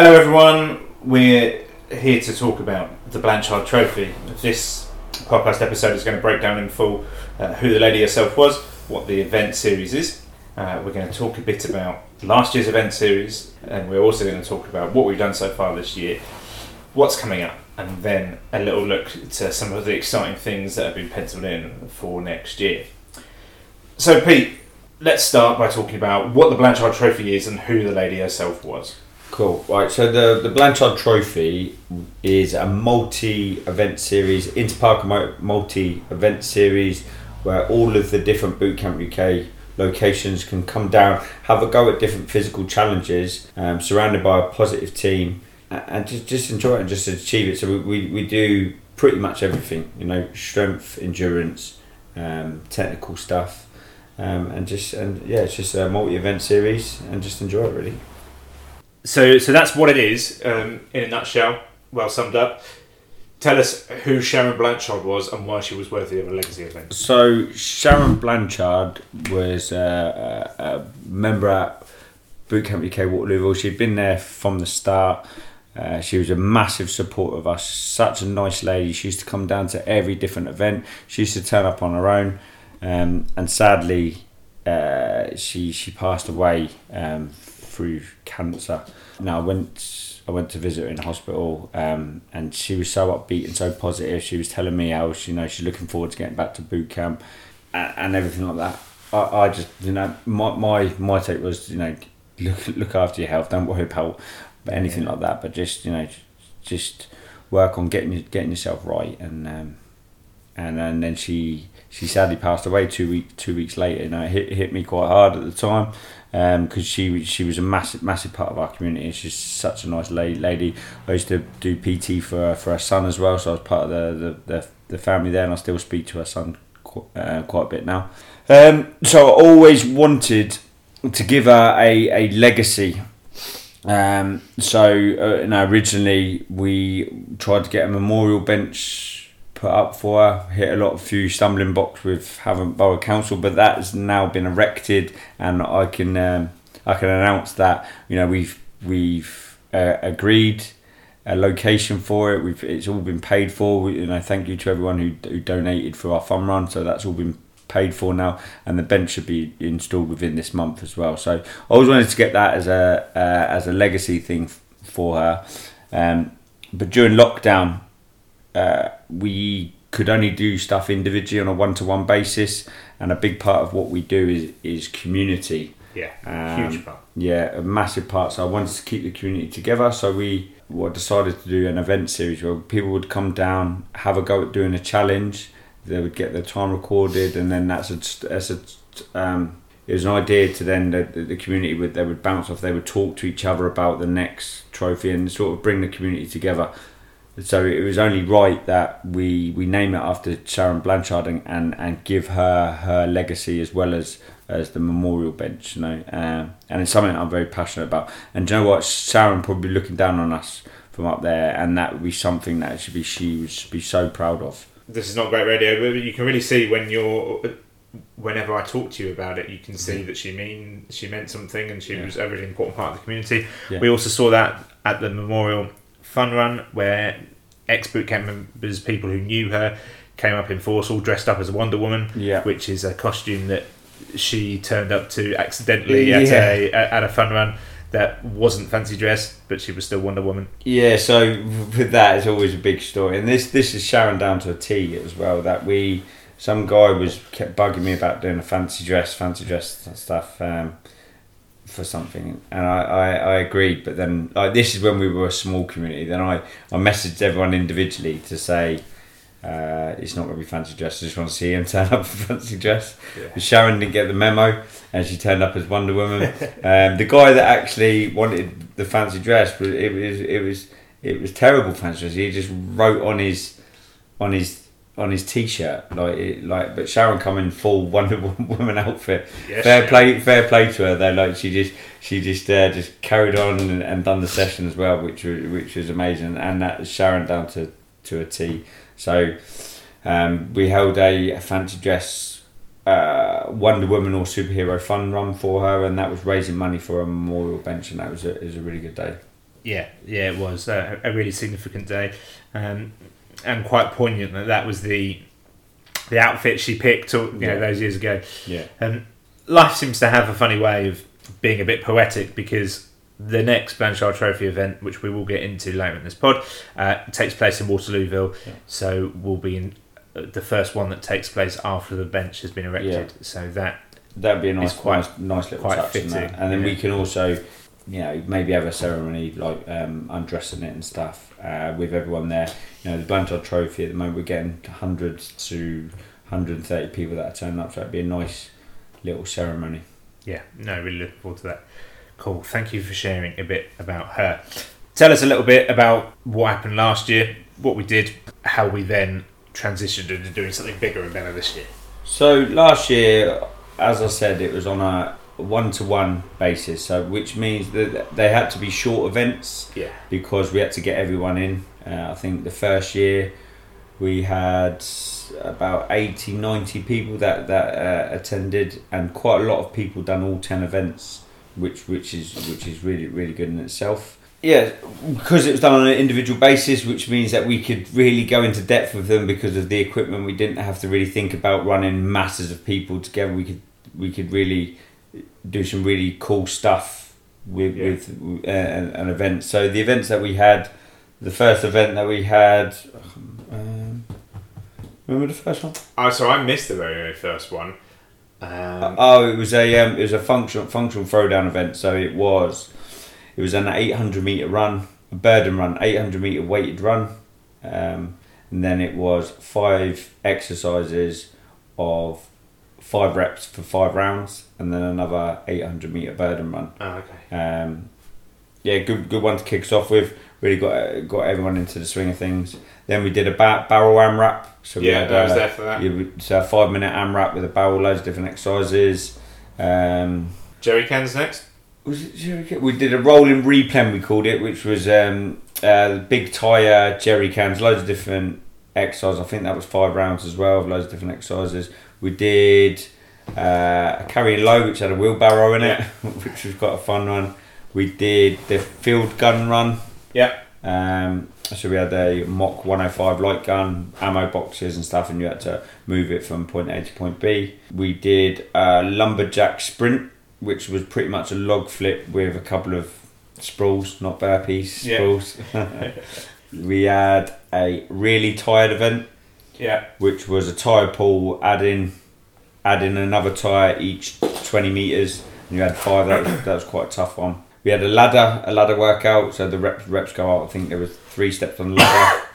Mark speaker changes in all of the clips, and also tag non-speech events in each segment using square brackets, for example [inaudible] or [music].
Speaker 1: Hello, everyone. We're here to talk about the Blanchard Trophy. This podcast episode is going to break down in full uh, who the lady herself was, what the event series is. Uh, we're going to talk a bit about last year's event series, and we're also going to talk about what we've done so far this year, what's coming up, and then a little look to some of the exciting things that have been penciled in for next year. So, Pete, let's start by talking about what the Blanchard Trophy is and who the lady herself was.
Speaker 2: Cool. Right. So the the Blanchard Trophy is a multi-event series, Interpark multi-event series, where all of the different Bootcamp UK locations can come down, have a go at different physical challenges, um, surrounded by a positive team, and just just enjoy it and just achieve it. So we, we, we do pretty much everything. You know, strength, endurance, um, technical stuff. Um, and just and yeah, it's just a multi-event series, and just enjoy it really.
Speaker 1: So, so that's what it is um, in a nutshell. Well summed up. Tell us who Sharon Blanchard was and why she was worthy of a legacy event.
Speaker 2: So Sharon Blanchard was a, a, member at Bootcamp UK Waterlooville. She'd been there from the start. Uh, she was a massive supporter of us. Such a nice lady. She used to come down to every different event. She used to turn up on her own, um, and sadly, uh, she she passed away um, through cancer. Now I went I went to visit her in hospital, um, and she was so upbeat and so positive. She was telling me how she, you know she's looking forward to getting back to boot camp and, and everything like that. I, I just you know my, my my take was you know look look after your health. Don't worry about anything yeah. like that, but just you know just work on getting getting yourself right and um, and and then she she sadly passed away two week two weeks later. You know, it hit, it hit me quite hard at the time because um, she she was a massive massive part of our community. She's such a nice lady. I used to do PT for for her son as well, so I was part of the the, the, the family there, and I still speak to her son quite, uh, quite a bit now. Um, so I always wanted to give her a, a legacy. Um, so uh, originally we tried to get a memorial bench put up for her. Hit a lot of few stumbling blocks with Havant Borough Council, but that has now been erected, and I can um, I can announce that you know we've we've uh, agreed a location for it. We've it's all been paid for. You know, thank you to everyone who who donated for our fun run. So that's all been paid for now, and the bench should be installed within this month as well. So I always wanted to get that as a uh, as a legacy thing for her. Um, but during lockdown, uh, we could only do stuff individually on a one to one basis, and a big part of what we do is is community.
Speaker 1: Yeah, um, huge part.
Speaker 2: Yeah, a massive part. So I wanted to keep the community together. So we well, decided to do an event series where people would come down, have a go at doing a challenge. They would get their time recorded, and then that's a, that's a um, it was an idea to then the, the community would they would bounce off. They would talk to each other about the next trophy and sort of bring the community together so it was only right that we we name it after Sharon Blanchard and, and, and give her her legacy as well as as the memorial bench, you know, um, and it's something I'm very passionate about. And you know what, Sharon probably looking down on us from up there, and that would be something that should be she would be so proud of.
Speaker 1: This is not great radio, but you can really see when you're. Whenever I talk to you about it, you can see that she mean she meant something, and she yeah. was a really important part of the community. Yeah. We also saw that at the memorial fun run where ex bootcamp members, people who knew her, came up in force, all dressed up as a Wonder Woman,
Speaker 2: yeah.
Speaker 1: which is a costume that she turned up to accidentally at a at a fun run that wasn't fancy dress, but she was still Wonder Woman.
Speaker 2: Yeah, so with that, it's always a big story, and this this is Sharon down to a T as well. That we some guy was kept bugging me about doing a fancy dress, fancy dress stuff. Um, for something, and I, I, I agreed. But then, like this is when we were a small community. Then I, I messaged everyone individually to say uh, it's not going to be fancy dress. I just want to see him [laughs] turn up in fancy dress. Yeah. Sharon didn't get the memo, and she turned up as Wonder Woman. um, the guy that actually wanted the fancy dress, it was it was it was terrible fancy dress. He just wrote on his on his on his t-shirt, like like. But Sharon come in full [laughs] Wonder Woman outfit. Yes, fair yeah. play, fair play to her though. Like she just she just uh, just carried on and, and, done the session as well, which was which was amazing. And that Sharon down to to a T. So um, we held a, a fancy dress uh, Wonder Woman or superhero fun run for her, and that was raising money for a memorial bench, and that was a, was a really good day.
Speaker 1: Yeah, yeah, it was uh, a really significant day, um, and quite poignant that that was the the outfit she picked, you know,
Speaker 2: Yeah.
Speaker 1: those years ago.
Speaker 2: Yeah.
Speaker 1: And life seems to have a funny way of being a bit poetic because the next Blanchard Trophy event, which we will get into later in this pod, uh, takes place in Waterlooville.
Speaker 2: Yeah.
Speaker 1: So we'll be in uh, the first one that takes place after the bench has been erected. Yeah. So that
Speaker 2: That'd be a nice,
Speaker 1: quite-
Speaker 2: nice, nice little
Speaker 1: quite
Speaker 2: touch.
Speaker 1: fitting.
Speaker 2: And then we can also, you know, maybe have a ceremony like um, undressing it and stuff uh, with everyone there. You know, the Blanchard Trophy at the moment we're getting hundreds to 130 people that are turning up, so it'd be a nice little ceremony.
Speaker 1: Yeah, no, really looking forward to that. Cool. Thank you for sharing a bit about her. Tell us a little bit about what happened last year, what we did, how we then transitioned into doing something bigger and better this year.
Speaker 2: So last year, as I said, it was on a one-to-one basis, so which means that they had to be short events.
Speaker 1: Yeah.
Speaker 2: because we had to get everyone in. Uh, I think the first year we had about 80, 90 people that that uh, attended, and quite a lot of people done all ten events, which which is which is really really good in itself. Yeah, because it was done on an individual basis, which means that we could really go into depth with them because of the equipment. We didn't have to really think about running masses of people together. We could we could really do some really cool stuff with
Speaker 1: Yeah.
Speaker 2: with uh, an, an event. So the events that we had, the first event that we had, um, remember the first one?
Speaker 1: Oh, so I missed the very, very first one. Um,
Speaker 2: oh, it was a um, it was a functional functional throwdown event. So it was it was an eight hundred meter run, a burden run, eight hundred meter weighted run, um, and then it was five exercises of five reps for five rounds, and then another eight hundred meter burden run.
Speaker 1: oh, okay.
Speaker 2: Um, yeah, good good one to kick us off with. Really got got everyone into the swing of things. Then we did a ba- barrel wrap. So
Speaker 1: Yeah,
Speaker 2: had,
Speaker 1: I was
Speaker 2: uh,
Speaker 1: there for that.
Speaker 2: yeah, so a five minute arm AMRAP with a barrel, loads of different exercises. Um,
Speaker 1: Jerry Cans next.
Speaker 2: was it jerry can? We did a rolling replen, we called it, which was um, uh, big tire, jerry cans, loads of different exercises. I think that was five rounds as well, loads of different exercises. We did uh, a carrying low, which had a wheelbarrow in it, [laughs] which was quite a fun one. We did the field gun run.
Speaker 1: Yeah.
Speaker 2: Um, so we had a Mock 105 light gun, ammo boxes and stuff, and you had to move it from point A to point B. We did a lumberjack sprint, which was pretty much a log flip with a couple of sprawls, not burpees,
Speaker 1: Yeah.
Speaker 2: sprawls. [laughs] [laughs] we had a really tired event,
Speaker 1: Yeah.
Speaker 2: which was a tire pull, adding adding another tire each 20 meters. And you had five. That was, that was quite a tough one. We had a ladder, a ladder workout. So the reps reps go out. I think there was three steps on the ladder,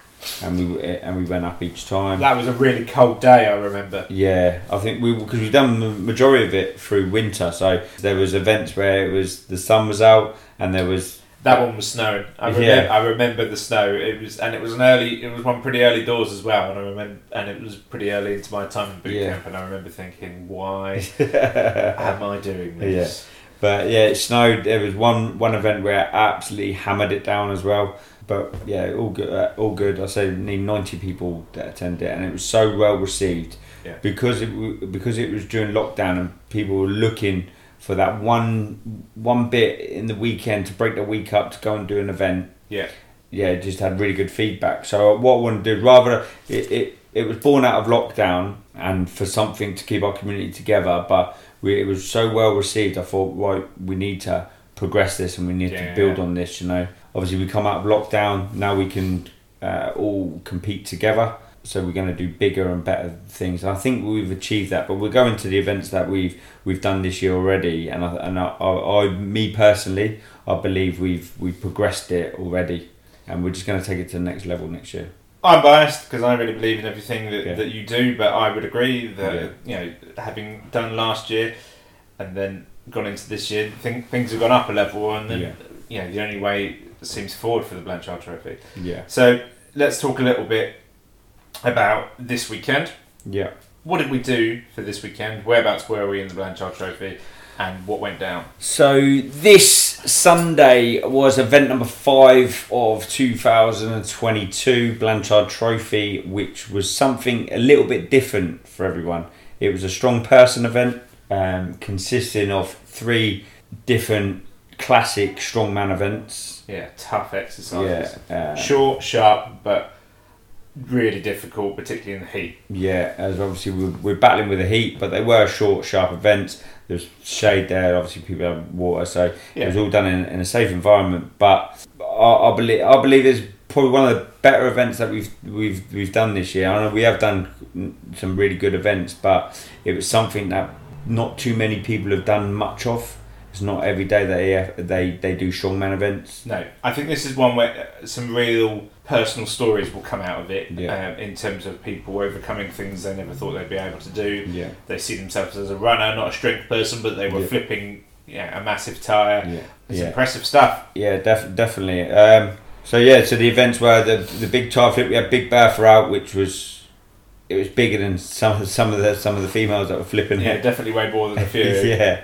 Speaker 2: and we and we went up each time.
Speaker 1: That was a really cold day, I remember.
Speaker 2: Yeah, I think we because we've done the majority of it through winter. So there was events where it was the sun was out and there was
Speaker 1: That one was snowing. I remember,
Speaker 2: Yeah.
Speaker 1: I remember the snow. It was, and it was an early. It was one pretty early doors as well. And I remember, and it was pretty early into my time in boot
Speaker 2: Yeah.
Speaker 1: camp. And I remember thinking, why [laughs] am I doing this?
Speaker 2: But yeah, it snowed. There was one one event where I absolutely hammered it down as well. But yeah, all good. Uh, all good. I say need ninety people that attended, it, and it was so well received
Speaker 1: Yeah.
Speaker 2: because it because it was during lockdown and people were looking for that one one bit in the weekend to break the week up to go and do an event.
Speaker 1: Yeah.
Speaker 2: Yeah, just had really good feedback. So what I want to do, rather it, it it was born out of lockdown and for something to keep our community together, but we, it was so well received. I thought, right, we need to progress this and we need
Speaker 1: Yeah.
Speaker 2: to build on this. You know, obviously we come out of lockdown now. We can uh, all compete together. So we're going to do bigger and better things, and I think we've achieved that. But we're going to the events that we've we've done this year already, and I, and I, I, I me personally, I believe we've we've progressed it already, and we're just going to take it to the next level next year.
Speaker 1: I'm biased because I really believe in everything that,
Speaker 2: Yeah.
Speaker 1: that you do, but I would agree that
Speaker 2: Yeah.
Speaker 1: you know, having done last year and then gone into this year, think, things have gone up a level, and then
Speaker 2: Yeah.
Speaker 1: you know the only way seems forward for the Blanchard Trophy.
Speaker 2: Yeah,
Speaker 1: So let's talk a little bit about this weekend.
Speaker 2: yeah.
Speaker 1: What did we do for this weekend? Whereabouts were we in the Blanchard Trophy, and what went down?
Speaker 2: So this Sunday was event number five of 2022 Blanchard Trophy, which was something a little bit different for everyone. It was a strong person event, um, consisting of three different classic strongman events.
Speaker 1: Yeah, tough exercises.
Speaker 2: Yeah, uh,
Speaker 1: Short, sharp, but really difficult, particularly in the heat.
Speaker 2: Yeah, as obviously we're, we're battling with the heat, but they were short, sharp events. There's shade there. Obviously, people have water, so
Speaker 1: Yeah.
Speaker 2: it was all done in, in a safe environment. But I, I believe I believe it's probably one of the better events that we've we've we've done this year. I know we have done some really good events, but it was something that not too many people have done much of. It's not every day that they they, they do strongman events.
Speaker 1: No, I think this is one where some real personal stories will come out of it
Speaker 2: Yeah.
Speaker 1: um, in terms of people overcoming things they never thought they'd be able to do.
Speaker 2: Yeah,
Speaker 1: They see themselves as a runner, not a strength person, but they were
Speaker 2: Yeah.
Speaker 1: flipping yeah, a massive tyre.
Speaker 2: yeah,
Speaker 1: It's impressive stuff.
Speaker 2: Yeah, def- definitely. Um, so yeah, so the events were the the big tire flip. We had Big Bertha out, which was it was bigger than some some of the some of the females that were flipping
Speaker 1: Yeah,
Speaker 2: it.
Speaker 1: definitely way more than the [laughs] few.
Speaker 2: yeah,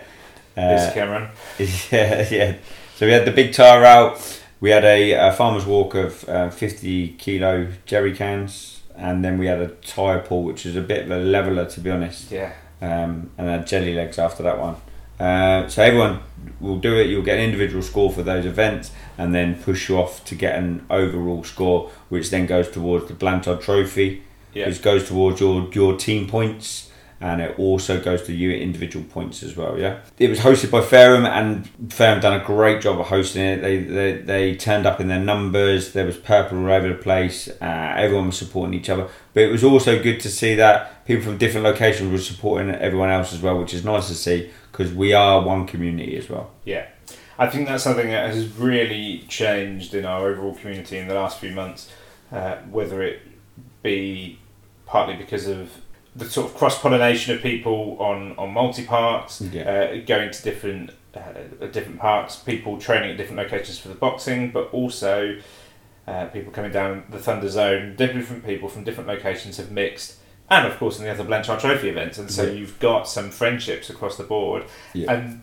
Speaker 1: This
Speaker 2: uh,
Speaker 1: Cameron. [laughs]
Speaker 2: yeah, yeah. So we had the big tire out. We had a, a farmer's walk of uh, fifty kilo jerry cans, and then we had a tire pull, which is a bit of a leveler to be honest
Speaker 1: Yeah.
Speaker 2: um, and then jelly legs after that one. Uh, so everyone will do it. You'll get an individual score for those events, and then push you off to get an overall score, which then goes towards the Blanchard Trophy,
Speaker 1: Yeah.
Speaker 2: which goes towards your your team points, and it also goes to you at individual points as well. Yeah, it was hosted by Fareham, and Fareham done a great job of hosting it. They they, they turned up in their numbers. There was purple all over the place. Uh, everyone was supporting each other, but it was also good to see that people from different locations were supporting everyone else as well, which is nice to see because we are one community as well.
Speaker 1: Yeah. I think that's something that has really changed in our overall community in the last few months, uh, whether it be partly because of the sort of cross pollination of people on, on multi parts,
Speaker 2: Yeah.
Speaker 1: uh, going to different uh, different parks, people training at different locations for the boxing, but also uh, people coming down the Thunder Zone. Different people from different locations have mixed, and of course in the other Blanchard Trophy events, and so
Speaker 2: Yeah.
Speaker 1: you've got some friendships across the board,
Speaker 2: Yeah.
Speaker 1: and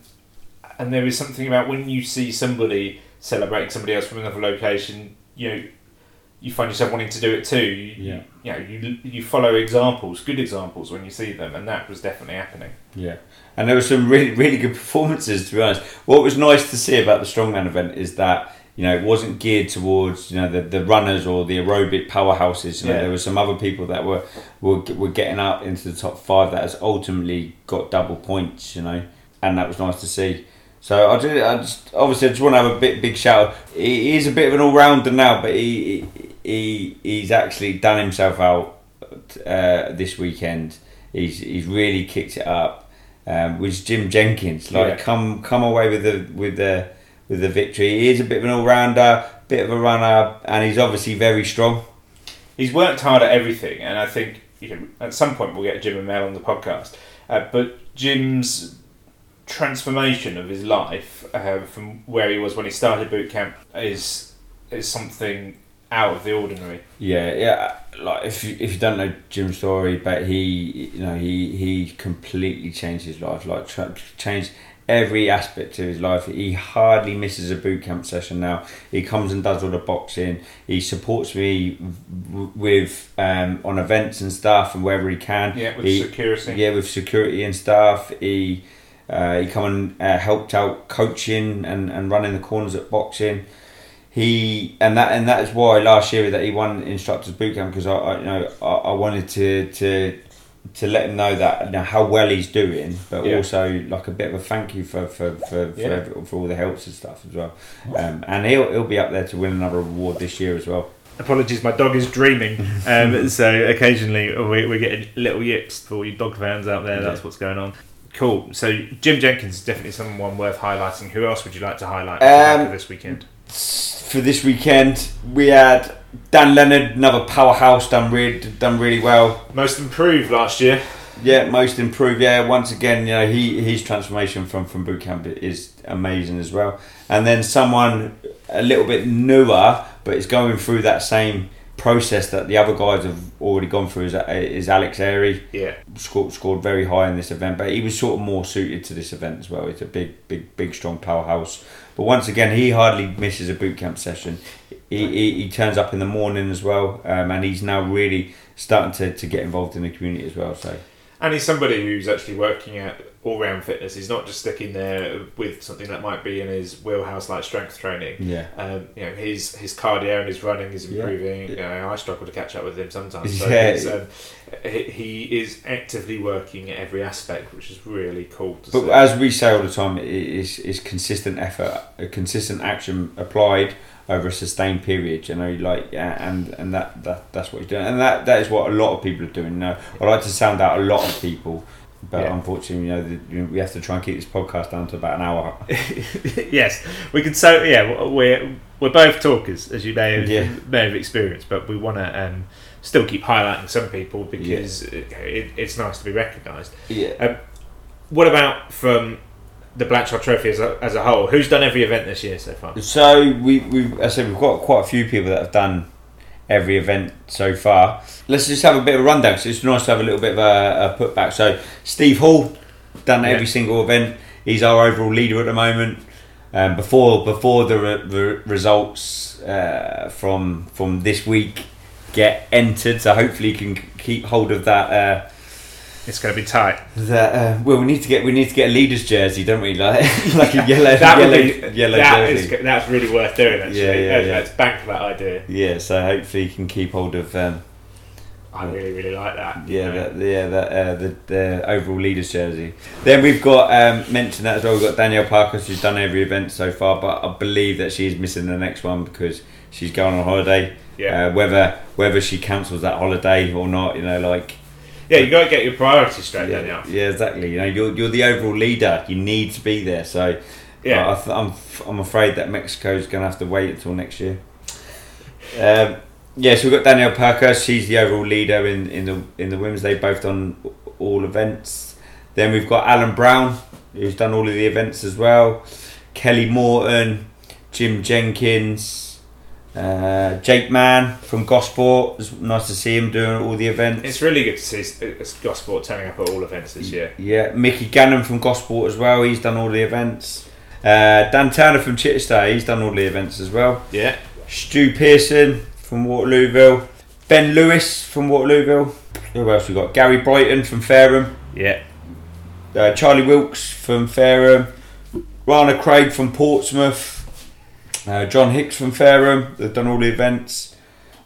Speaker 1: and there is something about when you see somebody celebrating somebody else from another location, you know. You find yourself wanting to do it too. You,
Speaker 2: Yeah.
Speaker 1: you know, you you follow examples, good examples when you see them, and that was definitely happening.
Speaker 2: Yeah, and there were some really really good performances. To be honest, what was nice to see about the strongman event is that you know it wasn't geared towards you know the, the runners or the aerobic powerhouses. You know,
Speaker 1: Yeah.
Speaker 2: there were some other people that were, were were getting up into the top five that has ultimately got double points. You know, and that was nice to see. So I do. I just obviously I just want to have a big big shout. He, he's a bit of an all rounder now, but he, he he's actually done himself out uh, this weekend. He's he's really kicked it up. Um, with Jim Jenkins, like
Speaker 1: Yeah.
Speaker 2: come come away with the with the with the victory. He is a bit of an all rounder, bit of a runner, and he's obviously very strong.
Speaker 1: he's worked hard at everything, and I think you know at some point we'll get Jim and Mel on the podcast. Uh, but Jim's transformation of his life uh, from where he was when he started boot camp is is something out of the ordinary.
Speaker 2: Yeah, yeah. Like if you, if you don't know Jim's story, but he you know he he completely changed his life. Like tra- changed every aspect of his life. He hardly misses a boot camp session now. He comes and does all the boxing. He supports me with um, on events and stuff and wherever he can.
Speaker 1: Yeah, with
Speaker 2: He-
Speaker 1: security.
Speaker 2: yeah, with security and stuff. He uh, he come and uh, helped out coaching and, and running the corners at boxing. He and that and that is why last year that he won instructors boot camp because I, I you know I, I wanted to to to let him know that you know, how well he's doing, but
Speaker 1: Yeah.
Speaker 2: also like a bit of a thank you for for for, for,
Speaker 1: Yeah.
Speaker 2: every- for all the helps and stuff as well. Um, and he'll he'll be up there to win another award this year as well.
Speaker 1: Apologies, my dog is dreaming. [laughs] Um, so occasionally we, we're getting little yips for all you dog fans out there. That's
Speaker 2: Yeah.
Speaker 1: what's going on. Cool. So Jim Jenkins is definitely someone worth highlighting. Who else would you like to highlight
Speaker 2: Um,
Speaker 1: this weekend?
Speaker 2: For this weekend, we had Dan Leonard, another powerhouse, done really done really well.
Speaker 1: Most improved last year.
Speaker 2: Yeah, most improved. Yeah, once again, you know, he his transformation from from boot camp is amazing as well. And then someone a little bit newer, but is going through that same process that the other guys have already gone through is, uh, is Alex Airy.
Speaker 1: Yeah.
Speaker 2: Scored, scored very high in this event, but he was sort of more suited to this event as well. He's a big, big, big, strong powerhouse. But once again, he hardly misses a boot camp session. He, he, he turns up in the morning as well, um, and he's now really starting to, to get involved in the community as well. So
Speaker 1: And he's somebody who's actually working at all round fitness. He's not just sticking there with something that might be in his wheelhouse, like strength training.
Speaker 2: Yeah.
Speaker 1: Um, you know, his his cardio and his running is
Speaker 2: Yeah.
Speaker 1: improving. You know, I struggle to catch up with him sometimes. So
Speaker 2: Yeah.
Speaker 1: um, he, is actively working at every aspect, which is really cool to
Speaker 2: But
Speaker 1: see.
Speaker 2: as we say all the time, it is is consistent effort, a consistent action applied over a sustained period. You know, like yeah, and and that, that that's what he's doing, and that that is what a lot of people are doing. You know, I like to sound out a lot of people, but
Speaker 1: Yeah.
Speaker 2: unfortunately, you know, the, we have to try and keep this podcast down to about an hour. [laughs]
Speaker 1: yes, we can. So yeah, we're we're both talkers, as you may have,
Speaker 2: Yeah.
Speaker 1: may have experienced, but we want to um, still keep highlighting some people because it, it, it's nice to be recognised.
Speaker 2: Yeah.
Speaker 1: What about from the Blanchard Trophy as a, as a whole? Who's done every event this year so far?
Speaker 2: So we we I said we've got quite a few people that have done every event so far. Let's just have a bit of a rundown. So it's nice to have a little bit of a, a putback. So Steve Hall done
Speaker 1: Yeah.
Speaker 2: every single event. He's our overall leader at the moment. Um, before before the re- re- results uh, from from this week get entered, so hopefully you can keep hold of that. Uh,
Speaker 1: It's going to be tight.
Speaker 2: that uh, well, we need to get we need to get a leader's jersey, don't we? Like [laughs] like a [laughs] [laughs] yellow
Speaker 1: That
Speaker 2: yellow,
Speaker 1: be
Speaker 2: yellow
Speaker 1: that
Speaker 2: jersey.
Speaker 1: is- that's really worth doing. Actually,
Speaker 2: Yeah, yeah,
Speaker 1: Let's-
Speaker 2: yeah.
Speaker 1: let's bank that idea.
Speaker 2: Yeah, so hopefully you can keep hold of um,
Speaker 1: I really really like that.
Speaker 2: yeah that yeah that uh, the the overall leaders jersey. Then we've got um, mentioned that as well. We've got Danielle Parker. who's done every event so far, but I believe that she's missing the next one because she's going on holiday.
Speaker 1: yeah,
Speaker 2: Uh, whether whether she cancels that holiday or not, you know, like
Speaker 1: yeah. You got to get your priorities straight.
Speaker 2: yeah, yeah, exactly. You know, you're you're the overall leader. You need to be there. So
Speaker 1: Yeah.
Speaker 2: I th- I'm I'm afraid that Mexico's going to have to wait until next year. Um, yeah, so we've got Danielle Parker. She's the overall leader in, in the in the women's. They've both done all events. Then we've got Alan Brown, who's done all of the events as well. Kelly Morton, Jim Jenkins, uh, Jake Mann from Gosport. It's nice to see him doing all the events.
Speaker 1: It's really good to see uh, Gosport turning up at all events this year.
Speaker 2: Yeah, Mickey Gannon from Gosport as well. He's done all the events. Uh, Dan Turner from Chichester. He's done all the events as well.
Speaker 1: Yeah,
Speaker 2: Stu Pearson from Waterlooville. Ben Lewis from Waterlooville. Who else we got? Gary Brighton from Fareham.
Speaker 1: yeah.
Speaker 2: Uh, Charlie Wilkes from Fareham. Rana Craig from Portsmouth. Uh, John Hicks from Fareham. They've done all the events.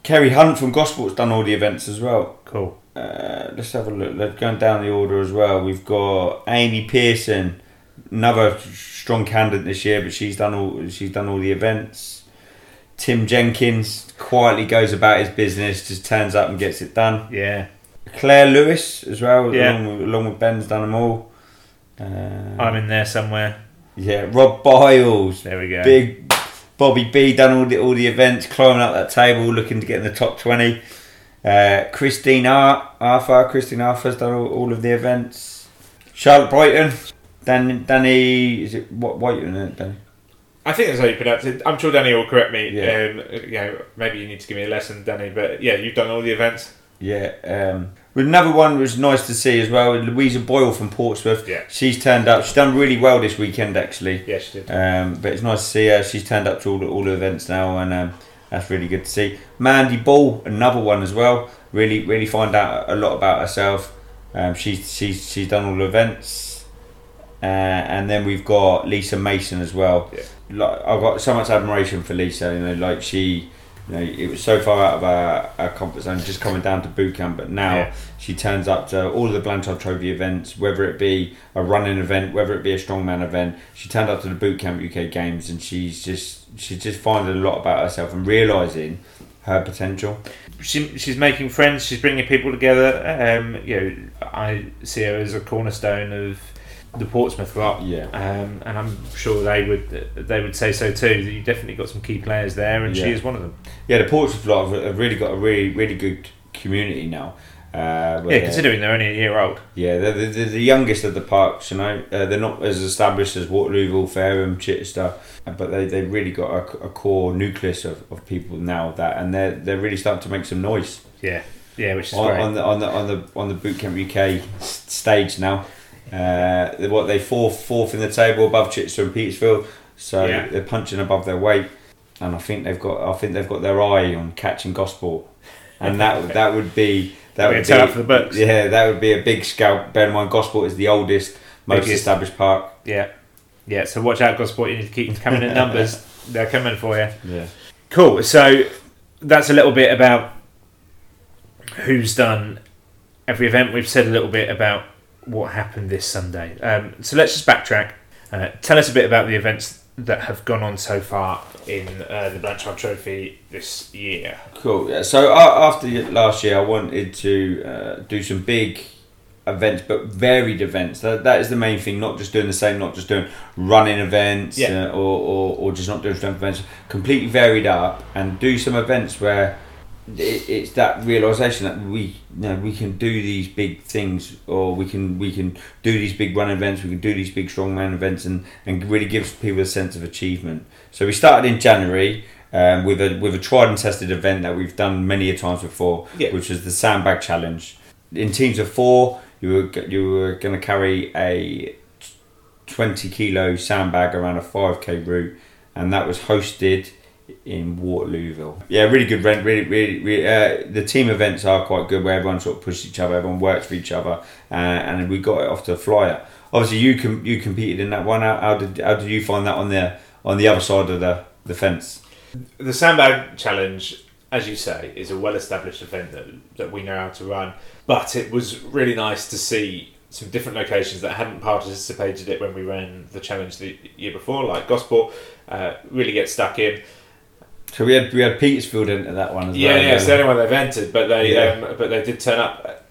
Speaker 2: Kerry Hunt from Gosport's done all the events as well.
Speaker 1: Cool.
Speaker 2: Uh, let's have a look. Let's go down the order as well. We've got Amy Pearson, another strong candidate this year, but she's done all she's done all the events. Tim Jenkins quietly goes about his business, just turns up and gets it done.
Speaker 1: Yeah,
Speaker 2: Claire Lewis as well,
Speaker 1: Yeah.
Speaker 2: along, with, along with Ben's done them all. Uh,
Speaker 1: I'm in there somewhere.
Speaker 2: yeah, Rob Biles,
Speaker 1: There we go.
Speaker 2: big Bobby B done all the all the events, climbing up that table, looking to get in the top twenty. Uh, Christine Ar- Arthur, Christine Arthur's done all, all of the events. Charlotte Brighton, Dan, Danny, is it what White isn't it, Danny?
Speaker 1: I think that's how you pronounce it. I'm sure Danny will correct me.
Speaker 2: Yeah.
Speaker 1: Um, you know, maybe you need to give me a lesson, Danny. But yeah, you've done all the events.
Speaker 2: Yeah. Um, but another one was nice to see as well. Louisa Boyle from Portsmouth.
Speaker 1: Yeah.
Speaker 2: She's turned up. She's done really well this weekend actually.
Speaker 1: Yeah, she did.
Speaker 2: Um, but it's nice to see her. She's turned up to all the, all the events now, and um, that's really good to see. Mandy Ball, another one as well. Really, really find out a lot about herself. Um, she's she's she's done all the events, uh, and then we've got Lisa Mason as well.
Speaker 1: Yeah.
Speaker 2: Like I've got so much admiration for Lisa. You know, like she. You know, it was so far out of our, our comfort zone just coming down to boot camp, but now
Speaker 1: Yeah.
Speaker 2: she turns up to all of the Blanchard Trophy events, whether it be a running event, whether it be a strongman event. She turned up to the boot camp UK games, and she's just she's just finding a lot about herself and realizing her potential.
Speaker 1: she, she's making friends. She's bringing people together. Um, you know, I see her as a cornerstone of the Portsmouth lot.
Speaker 2: Yeah.
Speaker 1: Um, and I'm sure they would they would say so too. That you definitely got some key players there, and she is one of them.
Speaker 2: Yeah, the Portsmouth lot have, have really got a really really good community now. Uh,
Speaker 1: Yeah, considering they're only a year old.
Speaker 2: Yeah, they're, they're, they're the youngest of the parks, you know. Uh, they're not as established as Waterlooville, Fareham, Chichester, but they, they've really got a, a core nucleus of, of people now that, and they're, they're really starting to make some noise
Speaker 1: Yeah, yeah, which is
Speaker 2: on,
Speaker 1: great.
Speaker 2: on the on the on the on the Bootcamp UK stage now. Uh, what they fourth fourth in the table above Chichester and Petersfield, so
Speaker 1: Yeah.
Speaker 2: they're punching above their weight, and I think they've got I think they've got their eye on catching Gosport, and that [laughs] that would be that would
Speaker 1: gonna
Speaker 2: be
Speaker 1: for the books.
Speaker 2: yeah that would be a big scalp. Bear in mind, Gosport is the oldest most
Speaker 1: Biggest.
Speaker 2: established park.
Speaker 1: Yeah, yeah. So watch out, Gosport. You need to keep them coming in numbers. [laughs] They're coming for you.
Speaker 2: Yeah.
Speaker 1: Cool. So that's a little bit about who's done every event. We've said a little bit about what happened this Sunday. Um, so let's just backtrack. Uh, tell us a bit about the events that have gone on so far in uh, the Blanchard Trophy this year.
Speaker 2: Cool. Yeah. So after last year, I wanted to uh, do some big events, but varied events. That, that is the main thing. Not just doing the same. Not just doing running events,
Speaker 1: Yeah.
Speaker 2: uh, or, or or just not doing strength events. Completely varied up and do some events where it, it's that realization that we you know we can do these big things, or we can we can do these big run events. We can do these big strongman events, and and really gives people a sense of achievement. So we started in January. Um, with a with a tried and tested event that we've done many a times before,
Speaker 1: Yeah.
Speaker 2: which was the sandbag challenge. In teams of four, you were you were going to carry a twenty kilo sandbag around a five k route, and that was hosted in Waterlooville. Yeah, really good rent. Really, really, really uh, the team events are quite good where everyone sort of pushes each other, everyone works for each other, uh, and we got it off to a flyer. Obviously, you com- you competed in that one. How, how did how did you find that on the on the other side of the the fence?
Speaker 1: The Sandbag Challenge, as you say, is a well established event that, that we know how to run. But it was really nice to see some different locations that hadn't participated in it when we ran the challenge the year before, like Gosport, uh, really get stuck in.
Speaker 2: So we had we had Petersfield into that one as
Speaker 1: Yeah,
Speaker 2: well.
Speaker 1: yeah, yeah, it's the only one they've entered, but they
Speaker 2: Yeah.
Speaker 1: um, but they did turn up.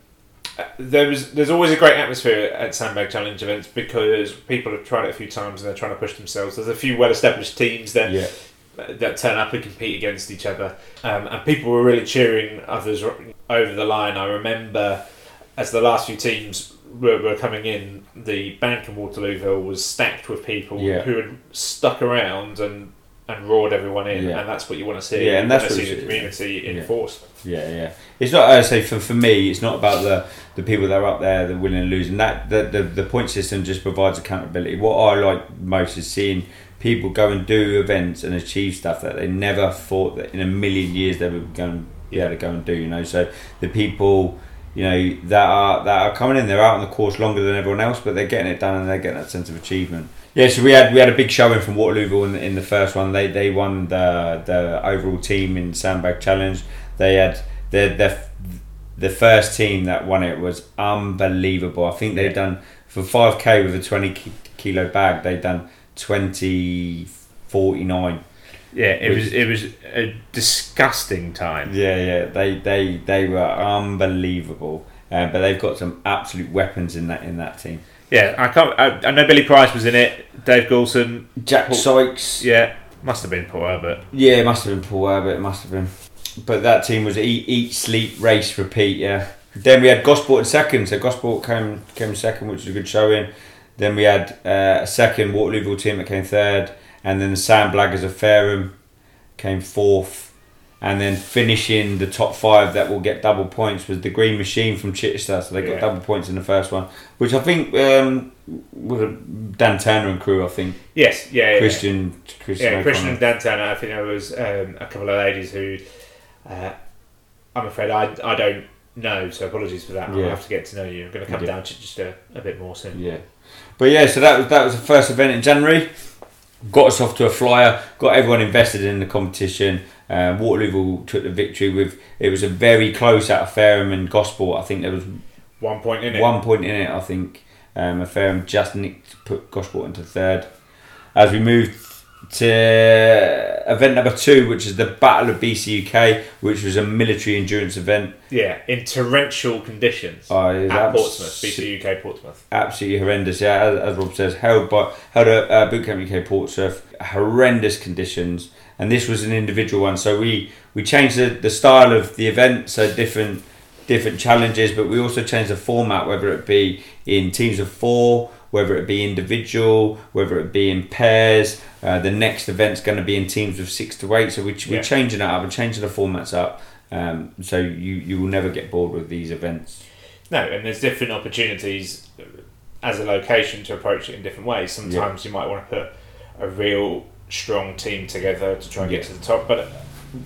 Speaker 1: There was there's always a great atmosphere at Sandbag Challenge events because people have tried it a few times and they're trying to push themselves. There's a few well established teams that
Speaker 2: yeah.
Speaker 1: that turn up and compete against each other, um, and people were really cheering others over the line. I remember as the last few teams were, were coming in, the bank in Waterlooville was stacked with people
Speaker 2: Yeah.
Speaker 1: who had stuck around and. And roared everyone in,
Speaker 2: Yeah.
Speaker 1: and that's what you want to see.
Speaker 2: Yeah, and
Speaker 1: You
Speaker 2: that's what
Speaker 1: see the community
Speaker 2: Yeah.
Speaker 1: enforced.
Speaker 2: Yeah, yeah. It's not. I say for, for me, it's not about the, the people that are up there that are winning and losing. That the, the the point system just provides accountability. What I like most is seeing people go and do events and achieve stuff that they never thought that in a million years they would go and be able to go and do. You know, so the people. You know that are that are coming in. They're out on the course longer than everyone else, but they're getting it done and they're getting that sense of achievement. Yeah, so we had we had a big showing from Waterlooville in the, in the first one. They they won the the overall team in sandbag challenge. They had their their the first team that won it was unbelievable. I think they'd done for five k with a twenty kilo bag. They'd done twenty forty nine.
Speaker 1: Yeah, it
Speaker 2: Which-
Speaker 1: was it was a disgusting time.
Speaker 2: Yeah, yeah. They they they were unbelievable. Uh, but they've got some absolute weapons in that in that team.
Speaker 1: Yeah, I can't. I, I know Billy Price was in it. Dave Goulson.
Speaker 2: Jack
Speaker 1: Paul-
Speaker 2: Sykes.
Speaker 1: Yeah, must have been Paul Herbert.
Speaker 2: Yeah, it must have been Paul Herbert. It must have been. But that team was eat, eat, sleep, race, repeat. Yeah. Then we had Gosport in second. So Gosport came came second, which was a good showing. Then we had uh, a second Waterlooville team that came third, and then the Sandblaggers of Fareham came fourth, and then finishing the top five that will get double points was the Green Machine from Chichester. So they got
Speaker 1: Yeah.
Speaker 2: double points in the first one, which I think um, was Dan Turner and crew. I think
Speaker 1: Yes, yeah, yeah.
Speaker 2: Christian Christian
Speaker 1: Yeah, Christian and Dan Turner. I think there was um, a couple of ladies who, uh, I'm afraid I, I don't know, so apologies for that. I'll have to get to know you. I'm going to come
Speaker 2: Yeah.
Speaker 1: down to just a, a bit more soon.
Speaker 2: Yeah, but yeah, so that was that was the first event in January. Got us off to a flyer. Got everyone invested in the competition. Um, Waterlooville took the victory with. It was a very close out of Fareham and Gosport. I think there was
Speaker 1: One point in it.
Speaker 2: one point in it. I think um, and Fareham just nicked put Gosport into third. As we moved to event number two, which is the Battle of BCUK, which was a military endurance event.
Speaker 1: Yeah, in torrential conditions
Speaker 2: it
Speaker 1: at
Speaker 2: abs-
Speaker 1: Portsmouth, BCUK Portsmouth.
Speaker 2: absolutely horrendous. Yeah, as, as Rob says, held by held at uh, Boot Camp UK Portsmouth, horrendous conditions, and this was an individual one. So we we changed the, the style of the event, so different different challenges, but we also changed the format, whether it be in teams of four, whether it be individual, whether it be in pairs. Uh, the next event's going to be in teams of six to eight, so we,
Speaker 1: Yeah.
Speaker 2: we're changing it up, we're changing the formats up. Um, so you, you will never get bored with these events.
Speaker 1: No, and there's different opportunities as a location to approach it in different ways. Sometimes you might want to put a real strong team together to try and get
Speaker 2: Yeah.
Speaker 1: to the top, but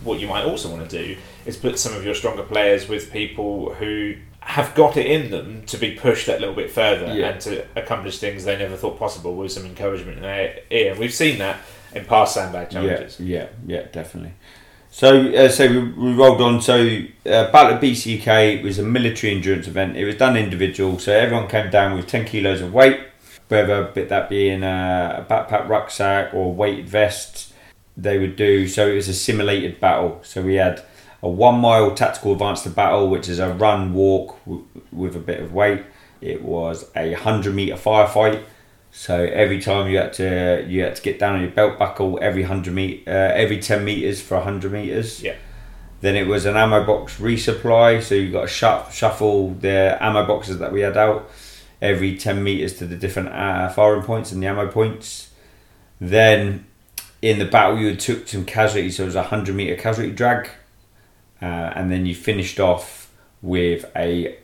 Speaker 1: what you might also want to do is put some of your stronger players with people who have got it in them to be pushed that little bit further
Speaker 2: Yeah.
Speaker 1: and to accomplish things they never thought possible with some encouragement in their ear. And we've seen that in past sandbag challenges.
Speaker 2: Yeah, yeah, yeah, definitely. So, uh, so we, we rolled on. So, uh, Battle of BCK was a military endurance event. It was done individual, so everyone came down with ten kilos of weight, whether bit that being a backpack, rucksack, or weighted vests. They would do. So it was a simulated battle. So we had a one mile tactical advance to battle, which is a run walk w- with a bit of weight. It was a hundred meter firefight. So every time you had to you had to get down on your belt buckle every hundred meet uh, every ten meters for hundred meters.
Speaker 1: Yeah.
Speaker 2: Then it was an ammo box resupply. So you got to shuff, shuffle the ammo boxes that we had out every ten meters to the different uh, firing points and the ammo points. Then in the battle you took some casualties. So it was a hundred meter casualty drag, uh, and then you finished off with a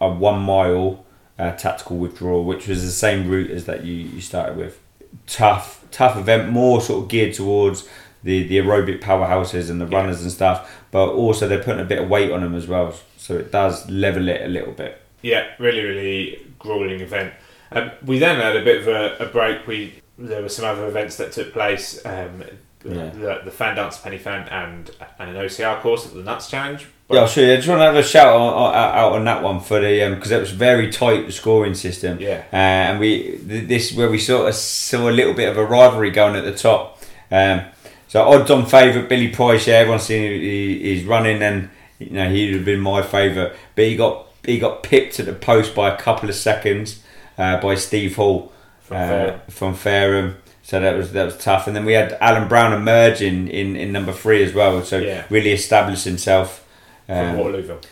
Speaker 2: a one mile uh, tactical withdrawal, which was the same route as that you, you started with. Tough, tough event, more sort of geared towards the, the aerobic powerhouses and the
Speaker 1: Yeah.
Speaker 2: runners and stuff, but also they're putting a bit of weight on them as well, so it does level it a little bit.
Speaker 1: Yeah, really, really grueling event. Um, we then had a bit of a, a break. We there were some other events that took place. Um,
Speaker 2: Yeah.
Speaker 1: the, the fan dance, Pen y Fan, and and an OCR course at the Nuts Challenge.
Speaker 2: Yeah, I'll show you. I just want to have a shout on, on, out on that one for the because it was very tight the scoring system.
Speaker 1: Yeah.
Speaker 2: uh, and we this where we sort of saw a little bit of a rivalry going at the top. Um, so odds on favourite Billy Price. Yeah, everyone's seen he, he's running, and you know he would have been my favourite, but he got he got pipped at the post by a couple of seconds uh, by Steve Hall
Speaker 1: From
Speaker 2: uh, from Fareham. So that was that was tough, and then we had Alan Brown emerging in, in number three as well. So
Speaker 1: Yeah.
Speaker 2: really established himself.
Speaker 1: from
Speaker 2: Um,
Speaker 1: Waterlooville.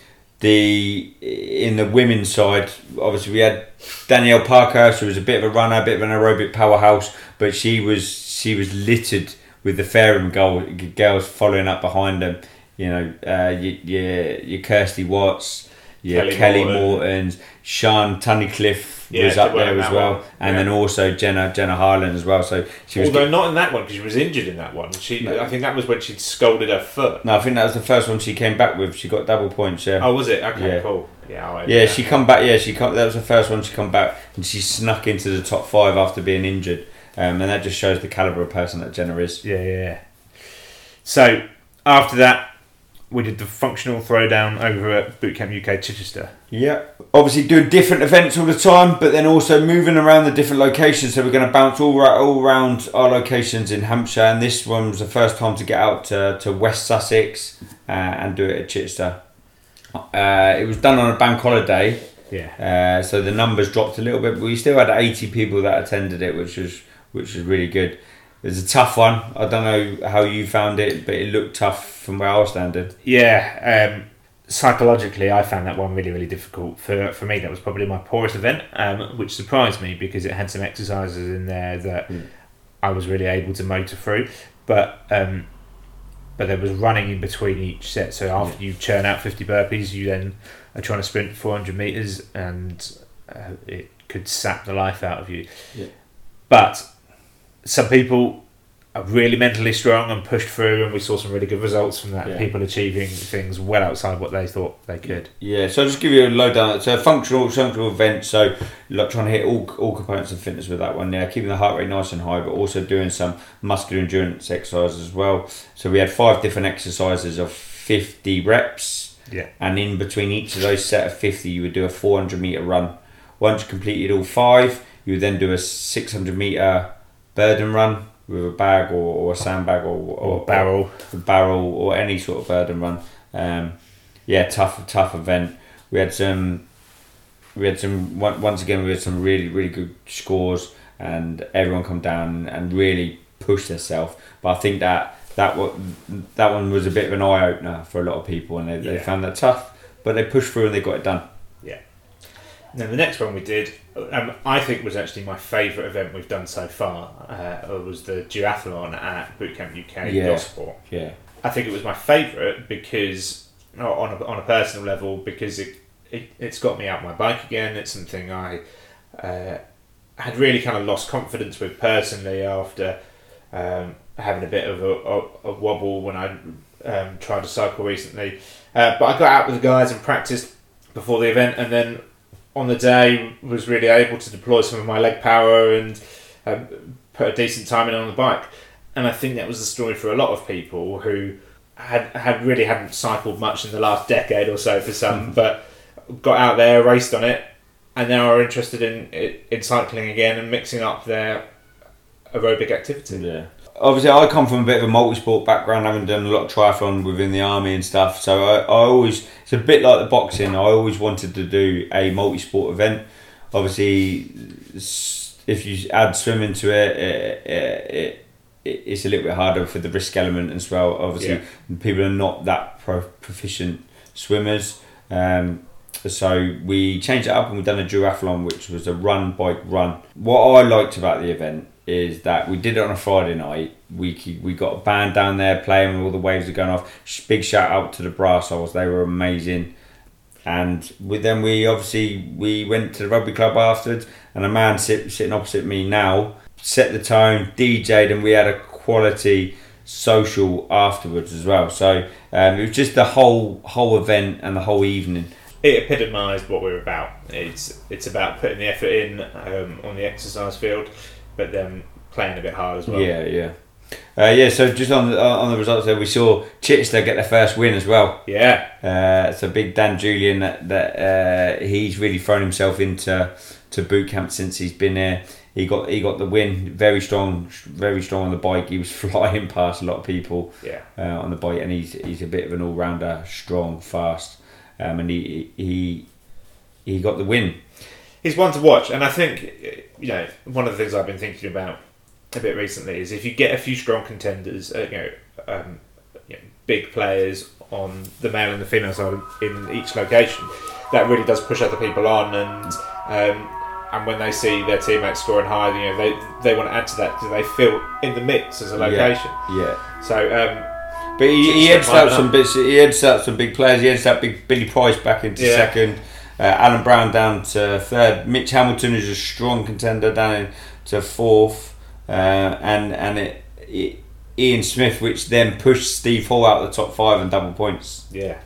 Speaker 2: the in the women's side, obviously we had Danielle Parkhurst, who was a bit of a runner, a bit of an aerobic powerhouse, but she was she was littered with the Fareham girl, girls following up behind them. You know, uh, your, your your Kirsty Watts, your
Speaker 1: Kelly
Speaker 2: Kelly,
Speaker 1: Morton.
Speaker 2: Mortons, Sean Tunnicliffe
Speaker 1: Yeah,
Speaker 2: was up there as well,
Speaker 1: one.
Speaker 2: and
Speaker 1: Yeah.
Speaker 2: then also Jenna Jenna Harlan as well. So she was.
Speaker 1: Although not in that one because she was injured in that one. She,
Speaker 2: No.
Speaker 1: I think that was when she'd scolded her foot.
Speaker 2: no, I think that was the first one she came back with. She got double points. Yeah.
Speaker 1: Oh, was it? Okay,
Speaker 2: Yeah.
Speaker 1: cool. Yeah, I'll
Speaker 2: Yeah, she come back. Yeah, she come. That was the first one she come back, and she snuck into the top five after being injured. Um, and that just shows the caliber of person that Jenna is.
Speaker 1: Yeah, yeah. yeah. So after that, we did the functional throwdown over at Bootcamp UK Chichester.
Speaker 2: Yeah, obviously doing different events all the time, but then also moving around the different locations. So we're going to bounce all ra- all around our locations in Hampshire, and this one was the first time to get out to, to West Sussex uh, and do it at Chichester. Uh, it was done on a bank holiday,
Speaker 1: Yeah.
Speaker 2: Uh, so the numbers dropped a little bit, but we still had 80 people that attended it, which was which was really good. It was a tough one. I don't know how you found it, but it looked tough from where I was standing.
Speaker 1: Yeah. Um, psychologically, I found that one really, really difficult. For for me, that was probably my poorest event, um, which surprised me because it had some exercises in there that
Speaker 2: Mm.
Speaker 1: I was really able to motor through. But um, but there was running in between each set. So after you churn out fifty burpees, you then are trying to sprint four hundred meters, and uh, it could sap the life out of you.
Speaker 2: Yeah.
Speaker 1: But some people are really mentally strong and pushed through, and we saw some really good results from that.
Speaker 2: Yeah.
Speaker 1: People achieving things well outside what they thought they could.
Speaker 2: Yeah, so I'll just give you a lowdown. It's a functional, functional event, so like trying to hit all, all components of fitness with that one. Yeah, keeping the heart rate nice and high, but also doing some muscular endurance exercises as well. So we had five different exercises of 50 reps.
Speaker 1: Yeah.
Speaker 2: and in between each of those set of 50 you would do a 400 meter run once you completed all five you would then do a 600 meter burden run with a bag or, or a sandbag or,
Speaker 1: Or barrel.
Speaker 2: or barrel or any sort of burden run. Um, yeah tough tough event. We had some we had some once again we had some really really good scores and everyone come down and really pushed themselves but I think that that one that one was a bit of an eye opener for a lot of people and they, they found that tough but they pushed through and they got it done. Yeah.
Speaker 1: And Then the next one we did, um, I think was actually my favourite event we've done so far. Uh, was the duathlon at Bootcamp UK
Speaker 2: Yeah.
Speaker 1: Gosport.
Speaker 2: yeah
Speaker 1: I think it was my favourite because, on a, on a personal level, because it, it it's got me out my bike again. It's something I uh, had really kind of lost confidence with personally after um, having a bit of a, a, a wobble when I um, tried to cycle recently. Uh, but I got out with the guys and practiced before the event, and then on the day was really able to deploy some of my leg power and um, put a decent time in on the bike. And I think that was the story for a lot of people who had had really hadn't cycled much in the last decade or so for some, but got out there, raced on it, and now are interested in in cycling again and mixing up their aerobic activity.
Speaker 2: Yeah. Obviously, I come from a bit of a multi-sport background, having done a lot of triathlon within the army and stuff. So I, I always, it's a bit like the boxing. I always wanted to do a multi-sport event. Obviously, if you add swimming to it, it, it, it it's a little bit harder for the risk element as well. Obviously, people are not that pro- proficient swimmers. Um, so we changed it up and we've done a duathlon, which was a run, bike, run. What I liked about the event is that we did it on a Friday night. We we got a band down there playing and all the waves are going off. Big shout out to the brass holes; they were amazing. And we, then we obviously we went to the rugby club afterwards, and a man sit, sitting opposite me now set the tone, DJ'd, and we had a quality social afterwards as well. So um, it was just the whole whole event and the whole evening.
Speaker 1: It epitomised what we're about. It's it's about putting the effort in um, on the exercise field, but then playing a bit hard as well.
Speaker 2: Yeah, yeah. Uh, yeah, so just on the, on the results there, we saw Chichester get their first win as well.
Speaker 1: Yeah,
Speaker 2: Uh, so big Dan Julian that, that uh, he's really thrown himself into to boot camp since he's been there. He got he got the win. Very strong, very strong on the bike. He was [laughs] flying past a lot of people
Speaker 1: yeah.
Speaker 2: uh, on the bike, and he's he's a bit of an all rounder, strong, fast, um, and he he he got the win.
Speaker 1: He's one to watch, and I think you know one of the things I've been thinking about a bit recently is if you get a few strong contenders, uh, you know, um, you know, big players on the male and the female side in each location, that really does push other people on, and um, and when they see their teammates scoring high, you know, they they want to add to that because they feel in the mix as a location.
Speaker 2: Yeah.
Speaker 1: So um,
Speaker 2: But he, he heads out some bits. He heads out some big players. He heads out big Billy Price back into
Speaker 1: Yeah.
Speaker 2: second. Uh, Alan Brown down to third. Mitch Hamilton is a strong contender down to fourth, uh, and and it, it, Ian Smith, which then pushed Steve Hall out of the top five and double points.
Speaker 1: yeah,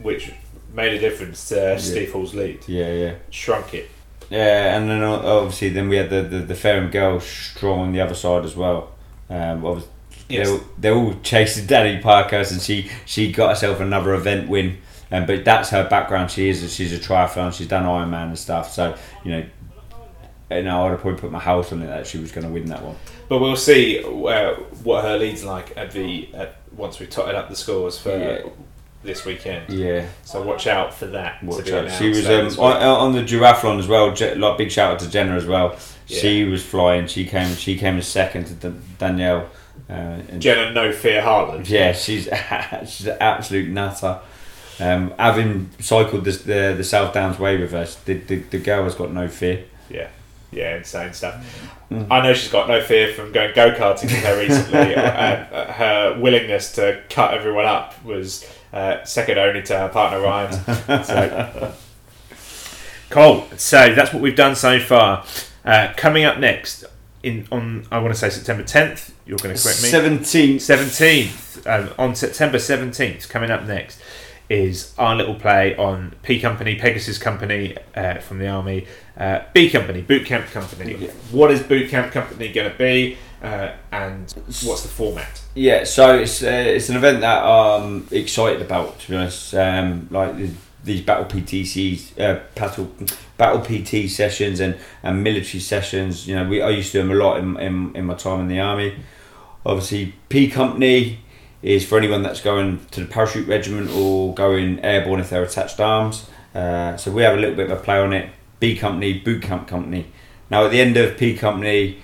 Speaker 1: which made a difference to Steve Hall's lead,
Speaker 2: Yeah, yeah.
Speaker 1: shrunk it.
Speaker 2: Yeah, and then obviously then we had the the, the Fareham girl strong on the other side as well. Um, obvi-
Speaker 1: Yes.
Speaker 2: they're, they're all chasing [laughs] Danny Parkhurst, and she she got herself another event win. Um, but that's her background. She is she's a triathlon. She's done Ironman and stuff. So you know, you know, I'd have probably put my house on it that she was going to win that one.
Speaker 1: But we'll see uh, what her lead's like at the at, once we've totted up the scores for
Speaker 2: Yeah.
Speaker 1: this weekend.
Speaker 2: Yeah,
Speaker 1: So watch out for that.
Speaker 2: watch out. She was um, on, on the duathlon as well. Je- like big shout out to Jenna as well. Yeah. She was flying. She came. She came as second to Dan- Danielle. Uh, and
Speaker 1: Jenna No Fear Harland.
Speaker 2: Yeah, she's [laughs] she's an absolute nutter. Um, having cycled the, the the South Downs way with us, the, the, the girl has got no fear.
Speaker 1: Yeah, yeah, insane stuff.
Speaker 2: Mm.
Speaker 1: I know she's got no fear from going go karting with her recently. [laughs] uh, her willingness to cut everyone up was uh, second only to her partner Ryan. So. Cool. So that's what we've done so far. Uh, coming up next, in on I want to say September 10th. You're going to correct me.
Speaker 2: Seventeenth.
Speaker 1: 17th um, on September 17th coming up next is our little play on P Company Pegasus Company uh, from the army uh, B Company Boot Camp Company what is Boot Camp Company going to be uh, and what's the format
Speaker 2: Yeah, so it's uh, it's an event that I'm excited about. To be honest, um, like these battle PTCs, uh, battle battle PT sessions and, and military sessions. You know, we I used to do them a lot in, in, in my time in the army. Obviously, P Company is for anyone that's going to the parachute regiment or going airborne if they're attached arms. Uh, so we have a little bit of a play on it. B Company, Boot Camp Company. Now at the end of P Company,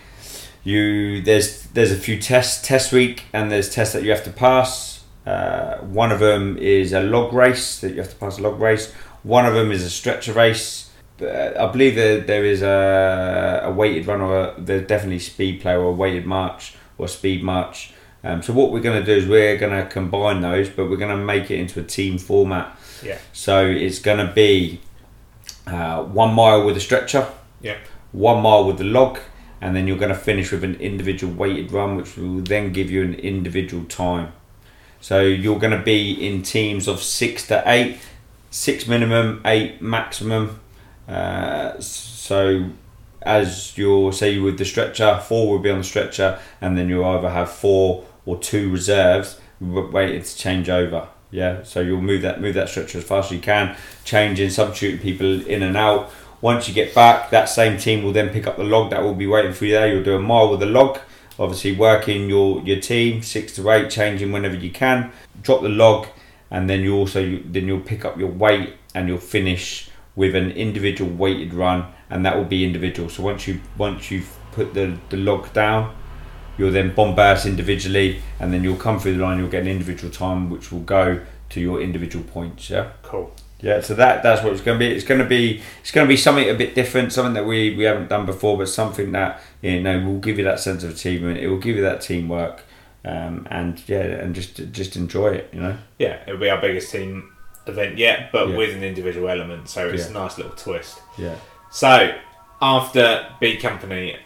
Speaker 2: you there's there's a few tests test week and there's tests that you have to pass uh, one of them is a log race that you have to pass a log race one of them is a stretcher race uh, I believe there, there is a, a weighted run or a, there's definitely speed play or a weighted march or speed march um, so what we're going to do is we're going to combine those but we're going to make it into a team format
Speaker 1: yeah
Speaker 2: so it's going to be uh, one mile with a stretcher
Speaker 1: yeah
Speaker 2: one mile with the log, and then you're going to finish with an individual weighted run, which will then give you an individual time. So you're going to be in teams of six to eight. six minimum, eight maximum. Uh, so as you'll say with the stretcher, four will be on the stretcher, and then you'll either have four or two reserves waiting to change over. Yeah, so you'll move that move that stretcher as fast as you can, changing, substituting people in and out. Once you get back, that same team will then pick up the log that will be waiting for you there. You'll do a mile with the log, obviously working your your team six to eight, changing whenever you can. Drop the log, and then you also then you'll pick up your weight and you'll finish with an individual weighted run, and that will be individual. So once you once you've put the the log down, you'll then bombard individually, and then you'll come through the line. You'll get an individual time, which will go to your individual points. Yeah.
Speaker 1: Cool.
Speaker 2: Yeah, so that that's what it's going to be. It's going to be it's going to be something a bit different, something that we, we haven't done before, but something that you know will give you that sense of achievement. It will give you that teamwork, um, and yeah, and just just enjoy it. You know.
Speaker 1: Yeah, it'll be our biggest team event yet, but
Speaker 2: Yeah.
Speaker 1: with an individual element, so it's
Speaker 2: Yeah.
Speaker 1: a nice little twist.
Speaker 2: Yeah.
Speaker 1: So, after B Company,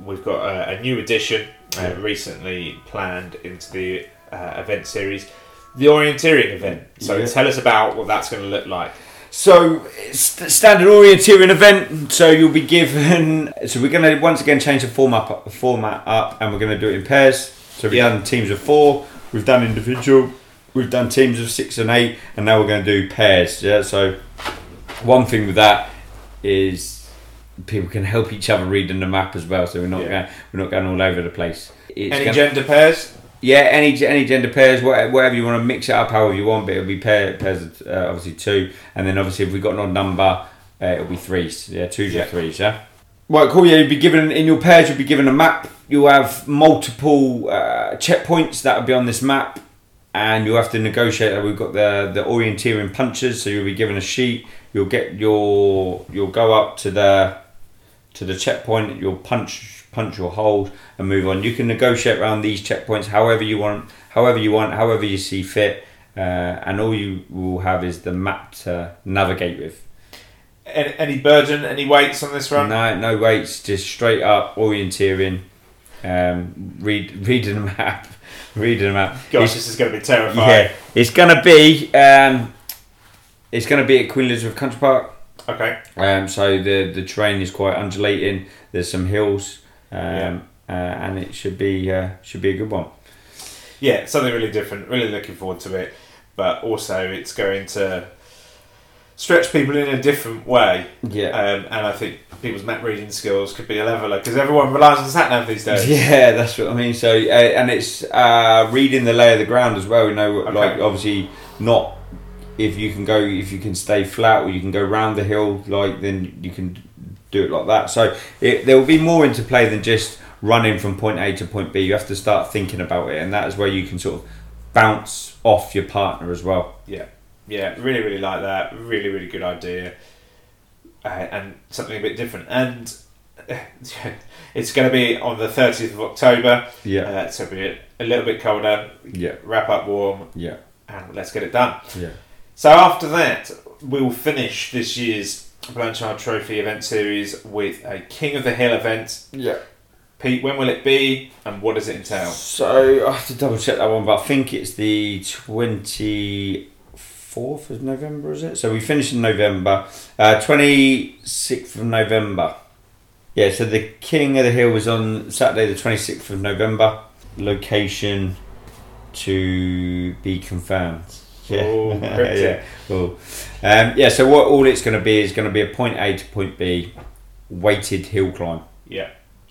Speaker 1: we've got a, a new addition uh, recently planned into the uh, event series, the orienteering event. So,
Speaker 2: Yeah.
Speaker 1: tell us about what that's going to look like.
Speaker 2: So it's the standard orienteering event. So you'll be given. So we're going to once again change the format up, format up, and we're going to do it in pairs. So we've
Speaker 1: Yeah.
Speaker 2: done teams of four. We've done individual. We've done teams of six and eight, and now we're going to do pairs. Yeah. So one thing with that is people can help each other read in the map as well. So we're not
Speaker 1: Yeah.
Speaker 2: going we're not going all over the place. It's
Speaker 1: Any
Speaker 2: gonna-
Speaker 1: gender pairs?
Speaker 2: yeah, any any gender pairs, whatever you want to mix it up, however you want. But it'll be pair, pairs, of, uh, obviously two, and then obviously if we've got an odd number, uh, it'll be threes. Yeah, twos
Speaker 1: Yeah.
Speaker 2: or threes. Yeah. Right, cool. Yeah, you'll be given in your pairs. You'll be given a map. You'll have multiple uh, checkpoints that will be on this map, and you'll have to negotiate. that. We've got the the orienteering punches, so you'll be given a sheet. You'll get your you'll go up to the to the checkpoint. You'll punch punch your hold and move on. You can negotiate around these checkpoints however you want, however you want, however you see fit, uh, and all you will have is the map to navigate with.
Speaker 1: Any, any burden, any weights on this run?
Speaker 2: No, no weights, just straight up orienteering. Um, read [laughs] reading the map, reading the map.
Speaker 1: Gosh,
Speaker 2: It's-
Speaker 1: this is going to be terrifying.
Speaker 2: yeah, it's gonna be um, it's gonna be at Queen Elizabeth Country Park.
Speaker 1: Okay.
Speaker 2: Um, so the the terrain is quite undulating. There's some hills, um,
Speaker 1: Yeah.
Speaker 2: uh, and it should be uh, should be a good one.
Speaker 1: Yeah, something really different. Really looking forward to it. But also, it's going to stretch people in a different way.
Speaker 2: Yeah,
Speaker 1: Um, and I think people's map reading skills could be a leveler because everyone relies on sat nav these days.
Speaker 2: yeah, [laughs] that's what I mean. So uh, and it's uh, reading the lay of the ground as well. You know,
Speaker 1: Okay.
Speaker 2: like obviously not if you can go if you can stay flat or you can go round the hill. Like then you can do it like that. So it, there will be more into play than just running from point A to point B. You have to start thinking about it, and that is where you can sort of bounce off your partner as well.
Speaker 1: Yeah, yeah, really, really like that. Really, really good idea, uh, and something a bit different. And [laughs] it's going to be on the thirtieth of October.
Speaker 2: Yeah,
Speaker 1: Uh, so it'll be a little bit colder.
Speaker 2: yeah,
Speaker 1: Wrap up warm,
Speaker 2: yeah,
Speaker 1: and let's get it done.
Speaker 2: yeah.
Speaker 1: So after that, we'll finish this year's Blanchard Trophy event series with a King of the Hill event.
Speaker 2: Yeah.
Speaker 1: Pete, when will it be, and what does it entail?
Speaker 2: So I have to double check that one, but I think it's the twenty fourth of November, is it? So we finish in November, uh, twenty sixth of November. Yeah. So the King of the Hill was on Saturday, the twenty sixth of November. Location to be confirmed.
Speaker 1: Oh, cryptic.
Speaker 2: yeah. Cool. [laughs] Um, yeah. So what all it's going to be is going to be a point A to point B, weighted hill climb.
Speaker 1: Yeah,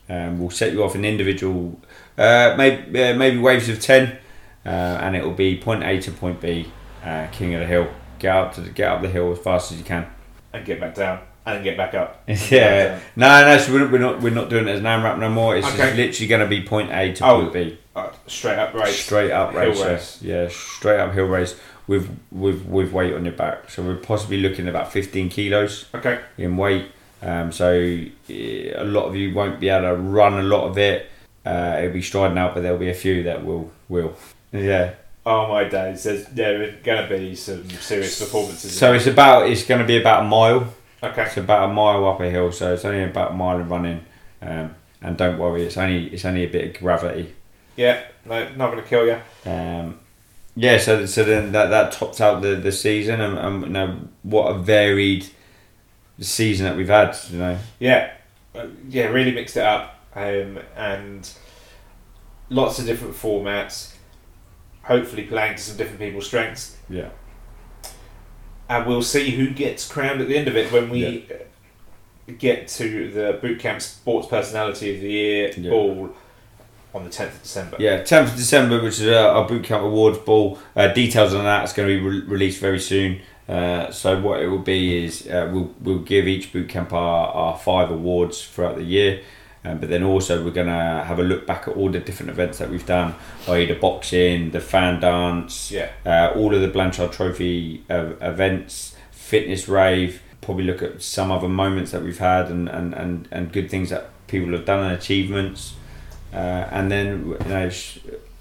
Speaker 2: Um, we'll set you off an individual, uh, maybe uh, maybe waves of ten, uh, and it will be point A to point B, uh, king of the hill. Get up to the, get up the hill as fast as you can.
Speaker 1: and get back down, and get back up. [laughs]
Speaker 2: yeah, no, no. So we're, we're not we're not doing it as an AMRAP no more. It's
Speaker 1: Okay.
Speaker 2: just literally going to be point A to
Speaker 1: Oh,
Speaker 2: point B,
Speaker 1: Uh, straight up race.
Speaker 2: straight up race. yeah.
Speaker 1: race.
Speaker 2: Yeah, straight up hill race with with with weight on your back. So we're possibly looking at about fifteen kilos.
Speaker 1: Okay.
Speaker 2: in weight. Um, so a lot of you won't be able to run a lot of it. Uh, it'll be striding out, but there'll be a few that will will. Yeah.
Speaker 1: Oh my days! There's there are going to be some serious performances.
Speaker 2: So it's about it's going to be about a mile.
Speaker 1: okay.
Speaker 2: It's about a mile up a hill, so it's only about a mile of running. Um, and don't worry, it's only it's only a bit of gravity.
Speaker 1: Yeah, no, not going to kill you.
Speaker 2: Um, Yeah, so so then that, that tops out the, the season, and, and you know what a varied season that we've had. You know,
Speaker 1: Yeah, Uh, yeah, really mixed it up, um, and lots of different formats. Hopefully, playing to some different people's strengths,
Speaker 2: yeah,
Speaker 1: and we'll see who gets crowned at the end of it when we uh get to the boot camp sports personality of the year
Speaker 2: Yeah.
Speaker 1: ball on the tenth of December.
Speaker 2: yeah. Tenth of December, which is uh, our boot camp awards ball. Uh, details on that is going to be re- released very soon. Uh, so what it will be is uh, we'll we'll give each boot camp our, our five awards throughout the year. Um, but then also we're gonna have a look back at all the different events that we've done, i.e. the boxing, the fan dance,
Speaker 1: Yeah.
Speaker 2: uh, all of the Blanchard Trophy uh, events, fitness rave. Probably look at some other moments that we've had and, and, and, and good things that people have done and achievements, uh, and then you know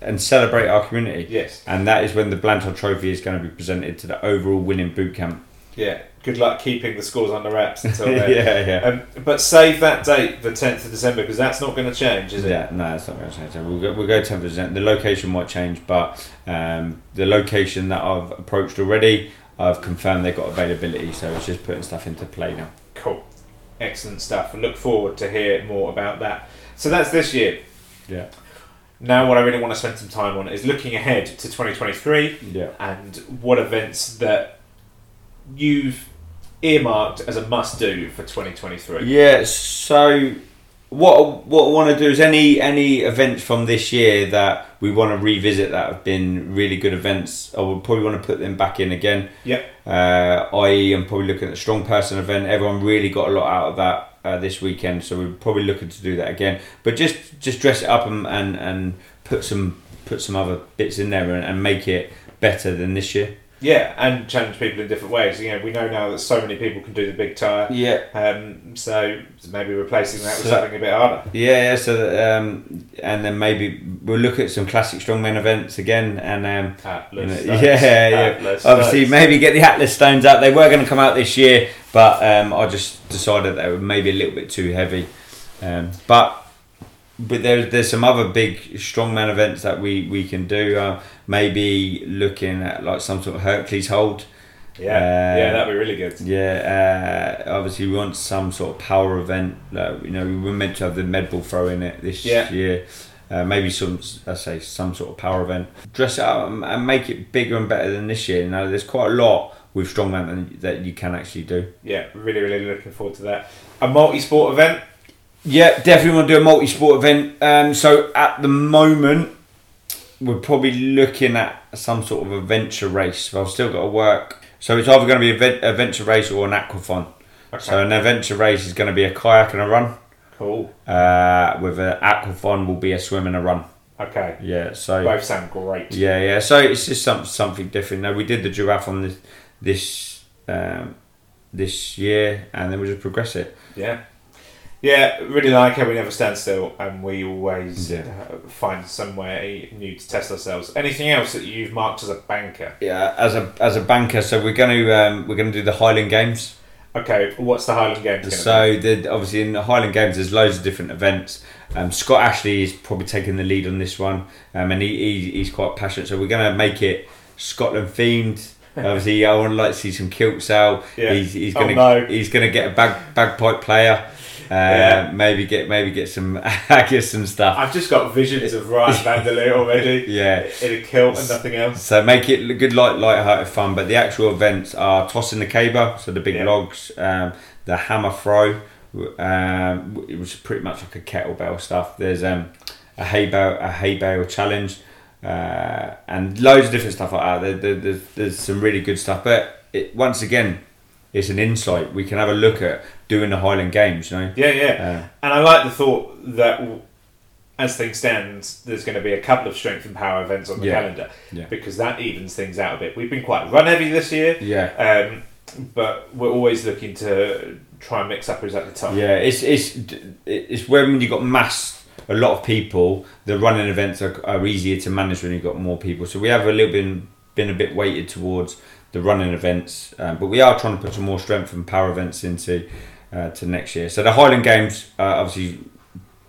Speaker 2: and celebrate our community.
Speaker 1: Yes.
Speaker 2: And that is when the Blanchard Trophy is going to be presented to the overall winning boot camp.
Speaker 1: Yeah. Good luck keeping the scores under wraps until [laughs] then.
Speaker 2: yeah, yeah.
Speaker 1: Um, but save that date, the tenth of December, because that's not going to change, is it?
Speaker 2: Yeah, no, it's not going to change. We'll go, we'll go ten percent. The location might change, but um, the location that I've approached already, I've confirmed they've got availability. So it's just putting stuff into play now.
Speaker 1: Cool. Excellent stuff. I look forward to hear more about that. So that's this year.
Speaker 2: Yeah,
Speaker 1: Now, what I really want to spend some time on is looking ahead to 2023
Speaker 2: yeah,
Speaker 1: and what events that you've earmarked as a must do for 2023.
Speaker 2: yeah. So what what I want to do is any any events from this year that we want to revisit that have been really good events. I would probably want to put them back in again.
Speaker 1: Yep.
Speaker 2: Uh, i.e., I'm probably looking at the strong person event. Everyone really got a lot out of that uh, this weekend, so we're probably looking to do that again. But just just dress it up and and, and put some put some other bits in there and, and make it better than this year.
Speaker 1: Yeah, and challenge people in different ways. You know, we know now that so many people can do the big tire.
Speaker 2: Yeah.
Speaker 1: Um, so maybe replacing that with
Speaker 2: So-
Speaker 1: something a bit harder.
Speaker 2: Yeah, yeah. So, that, um, and then maybe we'll look at some classic strongman events again, and um, you know,
Speaker 1: Atlas
Speaker 2: yeah, yeah.
Speaker 1: Atlas
Speaker 2: Obviously,
Speaker 1: Stones.
Speaker 2: maybe get the Atlas stones out. They were going to come out this year, but um, I just decided they were maybe a little bit too heavy. Um, but but there's there's some other big strongman events that we we can do. Uh, maybe looking at like some sort of Hercules hold.
Speaker 1: Yeah,
Speaker 2: Uh,
Speaker 1: yeah, that'd be really good.
Speaker 2: Yeah, uh, obviously we want some sort of power event. Like, you know, we were meant to have the medball throw in it this
Speaker 1: Yeah.
Speaker 2: year. Uh, maybe some, I say, some sort of power event. Dress it up and, make it bigger and better than this year. Now, there's quite a lot with strongman that- that you can actually do.
Speaker 1: Yeah, really, really looking forward to that. A multi-sport event.
Speaker 2: Yeah, definitely want to do a multi-sport event. Um, so at the moment, we're probably looking at some sort of adventure race. But I've still got to work. So it's either going to be a ven- adventure race or an aquathon.
Speaker 1: Okay,
Speaker 2: So an adventure race is going to be a kayak and a run.
Speaker 1: cool.
Speaker 2: Uh, with an aquathon will be a swim and a run.
Speaker 1: Okay,
Speaker 2: Yeah. So
Speaker 1: both sound great.
Speaker 2: yeah, yeah. So it's just some, something different. Now we did the duathlon this this um, this year, and then we just progress it.
Speaker 1: Yeah. Yeah, really like how we never stand still and we always
Speaker 2: Yeah.
Speaker 1: uh, find somewhere new to test ourselves. Anything else that you've marked as a banker?
Speaker 2: Yeah, as a as a banker, so we're going to um, we're going to do the Highland Games.
Speaker 1: Okay, what's the Highland Games?
Speaker 2: So the, obviously in the Highland Games, there's loads of different events. Um, Scott Ashley is probably taking the lead on this one, um, and he, he he's quite passionate. So we're going to make it Scotland themed. [laughs] Obviously, I would like to see some kilts out.
Speaker 1: Yeah.
Speaker 2: He's, he's
Speaker 1: Oh,
Speaker 2: going to
Speaker 1: no.
Speaker 2: he's going to get a bag bagpipe player. Uh,
Speaker 1: Yeah.
Speaker 2: Maybe get maybe get some [laughs] haggis and stuff.
Speaker 1: I've just got visions of Ryan [laughs] Vanderlei already
Speaker 2: Yeah.
Speaker 1: in a kilt and nothing else.
Speaker 2: So make it good, light, light-hearted fun. But the actual events are tossing the caber, so the big
Speaker 1: Yeah.
Speaker 2: logs, um, the hammer throw, um, it was pretty much like a kettlebell stuff. There's um, a hay bale, a hay bale challenge, uh, and loads of different stuff like that. There, there, there's, there's some really good stuff. But it, once again, it's an insight. We can have a look at doing the Highland Games. You know.
Speaker 1: Yeah, yeah.
Speaker 2: Uh,
Speaker 1: And I like the thought that as things stand, there's going to be a couple of strength and power events on the
Speaker 2: Yeah.
Speaker 1: calendar
Speaker 2: Yeah.
Speaker 1: because that evens things out a bit. We've been quite run heavy this year,
Speaker 2: yeah.
Speaker 1: um, but we're always looking to try and mix up who's at the top.
Speaker 2: Yeah, it's it's it's when you've got mass a lot of people. The running events are, are easier to manage when you've got more people. So we have a little bit been a bit weighted towards the running events, um, but we are trying to put some more strength and power events into uh, to next year. So the Highland Games, uh, obviously,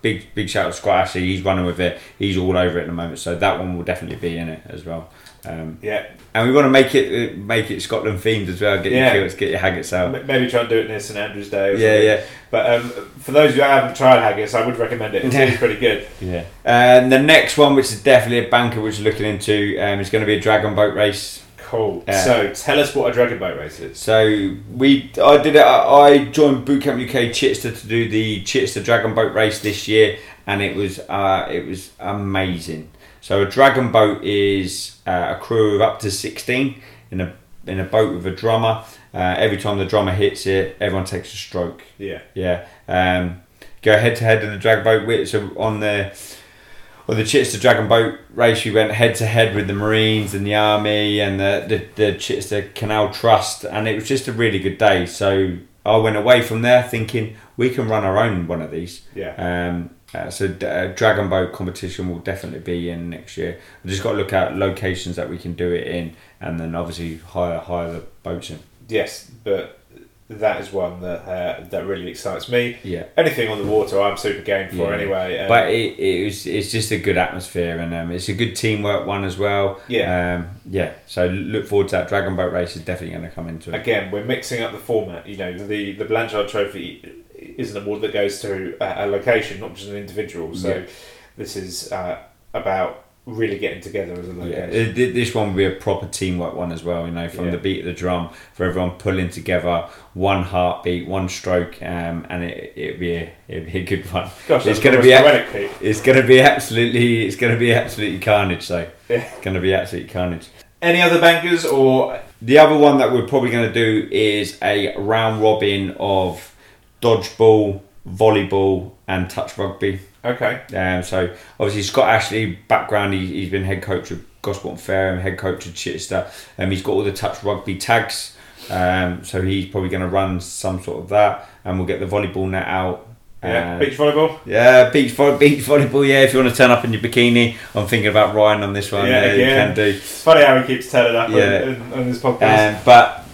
Speaker 2: big big shout out to Scott Ashley. He's running with it. He's all over it at the moment. So that one will definitely be in it as well. Um,
Speaker 1: Yeah,
Speaker 2: and we want to make it uh, make it Scotland themed as well. Get
Speaker 1: Yeah.
Speaker 2: your kilts, get your haggis out.
Speaker 1: Maybe try and do it near St Andrew's Day. Or
Speaker 2: Yeah,
Speaker 1: something.
Speaker 2: yeah,
Speaker 1: But um, for those of you who haven't tried haggis, I would recommend it. It's, it's pretty good. [laughs]
Speaker 2: yeah. And the next one, which is definitely a banker, which we're looking into, um, is going to be a dragon boat race.
Speaker 1: Cool.
Speaker 2: Yeah.
Speaker 1: So tell us what a dragon boat race is.
Speaker 2: So we, I did it. I joined Bootcamp UK Chichester to do the Chichester Dragon Boat race this year, and it was uh, it was amazing. So a dragon boat is uh, a crew of up to sixteen in a in a boat with a drummer. Uh, every time the drummer hits it, everyone takes a stroke.
Speaker 1: Yeah.
Speaker 2: Yeah. Um, go head to head in the drag boat. with- So on the on the Chichester Dragon Boat race, we went head to head with the Marines and the Army and the, the the Chichester Canal Trust, and it was just a really good day. So I went away from there thinking we can run our own one of these.
Speaker 1: Yeah.
Speaker 2: Um, uh, so uh, Dragon Boat competition will definitely be in next year. We just got to look at locations that we can do it in, and then obviously hire hire the boats in.
Speaker 1: Yes, but that is one that uh, that really excites me.
Speaker 2: Yeah.
Speaker 1: Anything on the water, I'm super game for
Speaker 2: Yeah.
Speaker 1: anyway. Um,
Speaker 2: but it, it was it's just a good atmosphere and um, it's a good teamwork one as well.
Speaker 1: Yeah.
Speaker 2: um, yeah. So look forward to that dragon boat race is definitely going to come into it.
Speaker 1: again, we're mixing up the format. You know, the the Blanchard Trophy is an award that goes to a, a location, not just an individual. So
Speaker 2: Yeah.
Speaker 1: this is uh, about really getting together as a location.
Speaker 2: it- this one will be a proper teamwork one as well. You know, from
Speaker 1: Yeah.
Speaker 2: the beat of the drum for everyone pulling together, one heartbeat, one stroke, um, and it it'll be a it'll be a good one.
Speaker 1: Gosh,
Speaker 2: it's gonna be a-
Speaker 1: poetic,
Speaker 2: It's going to be absolutely it's going to be absolutely carnage. So
Speaker 1: Yeah.
Speaker 2: it's going to be absolutely carnage.
Speaker 1: Any other bankers or
Speaker 2: The other one that we're probably going to do is a round robin of dodgeball, volleyball, and touch rugby.
Speaker 1: Okay?
Speaker 2: Um, so obviously Scott Ashley background. He, he's been head coach of Gosport and head coach of Chichester. Um, he's got all the touch rugby tags. Um, so he's probably going to run some sort of that, and we'll get the volleyball net out.
Speaker 1: Yeah,
Speaker 2: Uh,
Speaker 1: beach volleyball.
Speaker 2: yeah, beach vo- beach volleyball. Yeah, if you want to turn up in your bikini, I'm thinking about Ryan on this one.
Speaker 1: Yeah,
Speaker 2: Yeah, can do.
Speaker 1: It's funny how he keeps turning up
Speaker 2: Yeah.
Speaker 1: on, on, on this podcast.
Speaker 2: Um, but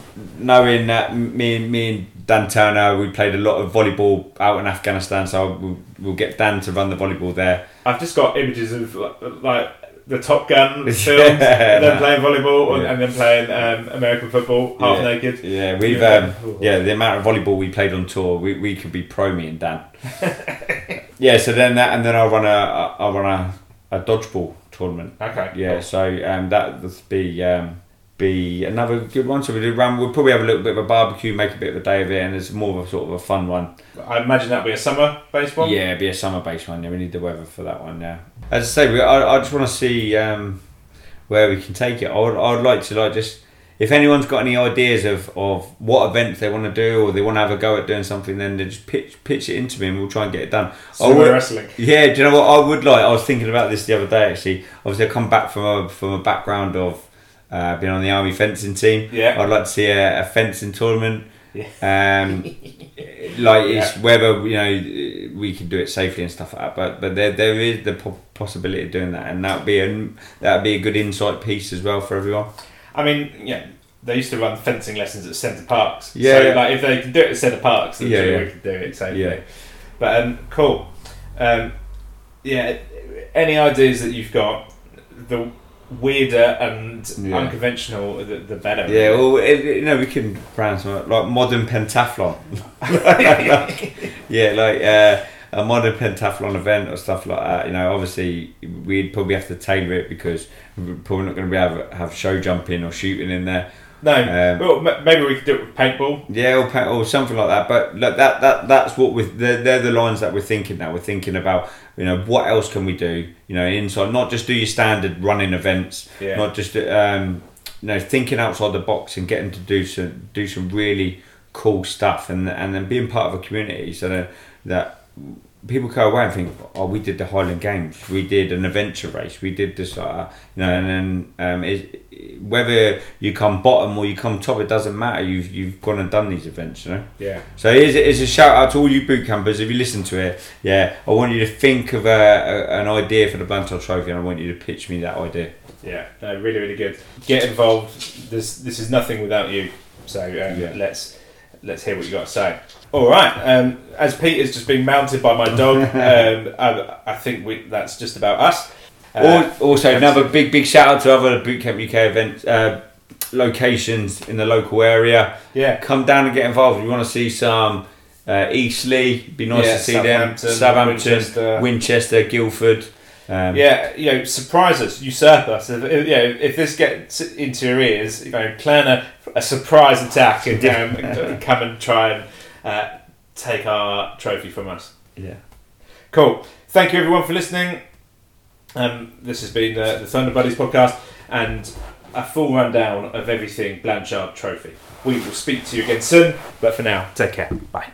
Speaker 2: knowing that me and me and Dan Turner, we played a lot of volleyball out in Afghanistan, so we'll, we'll get Dan to run the volleyball there.
Speaker 1: I've just got images of like, the Top Gun [laughs] films,
Speaker 2: Yeah,
Speaker 1: and then playing volleyball and,
Speaker 2: Yeah.
Speaker 1: and then playing um, American football half
Speaker 2: Yeah.
Speaker 1: naked.
Speaker 2: Yeah, we've
Speaker 1: Yeah.
Speaker 2: um, yeah the amount of volleyball we played on tour, we, we could be pro me and Dan. [laughs] yeah, so then that and then I'll run a I'll run a, a dodgeball tournament.
Speaker 1: Okay.
Speaker 2: Yeah, so um, that would be um, be another good one. So we do run. We'll probably have a little bit of a barbecue, make a bit of a day of it, and it's more of a sort of a fun one.
Speaker 1: I imagine that'll be a summer based one.
Speaker 2: Yeah, it'd be a summer based one. Yeah, we need the weather for that one. Yeah, as I say, we, I, I just want to see um, where we can take it. I would, I would like to like just if anyone's got any ideas of, of what events they want to do or they want to have a go at doing something, then they just pitch pitch it into me and we'll try and get it done.
Speaker 1: Sumo
Speaker 2: would-
Speaker 1: wrestling.
Speaker 2: yeah, do you know what I would like? I was thinking about this the other day actually. Obviously, I come back from a from a background of uh, being on the army fencing team.
Speaker 1: Yeah.
Speaker 2: I'd like to see a, a fencing tournament.
Speaker 1: Yeah.
Speaker 2: Um, [laughs] like it's whether you know we can do it safely and stuff like that. But but there there is the po- possibility of doing that, and that'd be a that'd be a good insight piece as well for everyone.
Speaker 1: I mean, yeah, they used to run fencing lessons at Center Parcs.
Speaker 2: Yeah,
Speaker 1: So, like, if they can do it at Center Parcs, then
Speaker 2: Yeah, yeah.
Speaker 1: we can do it safely.
Speaker 2: Yeah.
Speaker 1: But um, cool. Um, yeah. Any ideas that you've got? The weirder and
Speaker 2: Yeah.
Speaker 1: unconventional, the, the better.
Speaker 2: Yeah, well, it, you know, we can brand some like modern pentathlon. [laughs] yeah, like uh, a modern pentathlon event or stuff like that. You know, obviously we'd probably have to tailor it because we're probably not going to be able to have show jumping or shooting in there.
Speaker 1: no.
Speaker 2: Um,
Speaker 1: well, ma- maybe we could do it with paintball.
Speaker 2: Yeah, or, pa- or something like that. But look, that that that's what we they're, they're the lines that we're thinking now. We're thinking about you know what else can we do? You know, inside not just do your standard running events,
Speaker 1: Yeah.
Speaker 2: not just um, you know thinking outside the box and getting to do some do some really cool stuff and and then being part of a community so that that people go away and think oh we did the Highland Games we did an adventure race we did this uh, you know and then um, it, whether you come bottom or you come top it doesn't matter you've you've gone and done these events you know
Speaker 1: Yeah.
Speaker 2: so it's, here's a shout out to all you boot campers if you listen to it yeah I want you to think of a, a, an idea for the Blanchard Trophy and I want you to pitch me that idea
Speaker 1: Yeah, no, really, really good. Get involved. This this is nothing without you. So um,
Speaker 2: Yeah.
Speaker 1: let's let's hear what you got to say. All right. Um, as Peter's just been mounted by my dog, [laughs] um, I, I think we, that's just about us. Uh,
Speaker 2: also, another big, big shout out to other Bootcamp UK events, uh, locations in the local area.
Speaker 1: yeah.
Speaker 2: Come down and get involved. We want to see some uh, Eastleigh. Be nice
Speaker 1: Yeah,
Speaker 2: to see them. Southampton,
Speaker 1: Winchester.
Speaker 2: Winchester, Guildford. Um,
Speaker 1: Yeah, you know, surprise us, usurp us. If, if, you know, if this gets into your ears, you know, plan a, a surprise attack and [laughs] um, come and try and uh, take our trophy from us.
Speaker 2: yeah.
Speaker 1: Cool. Thank you everyone for listening. Um, this has been uh, the Thunder Buddies podcast and a full rundown of everything Blanchard Trophy. We will speak to you again soon, but for now, take care. Bye.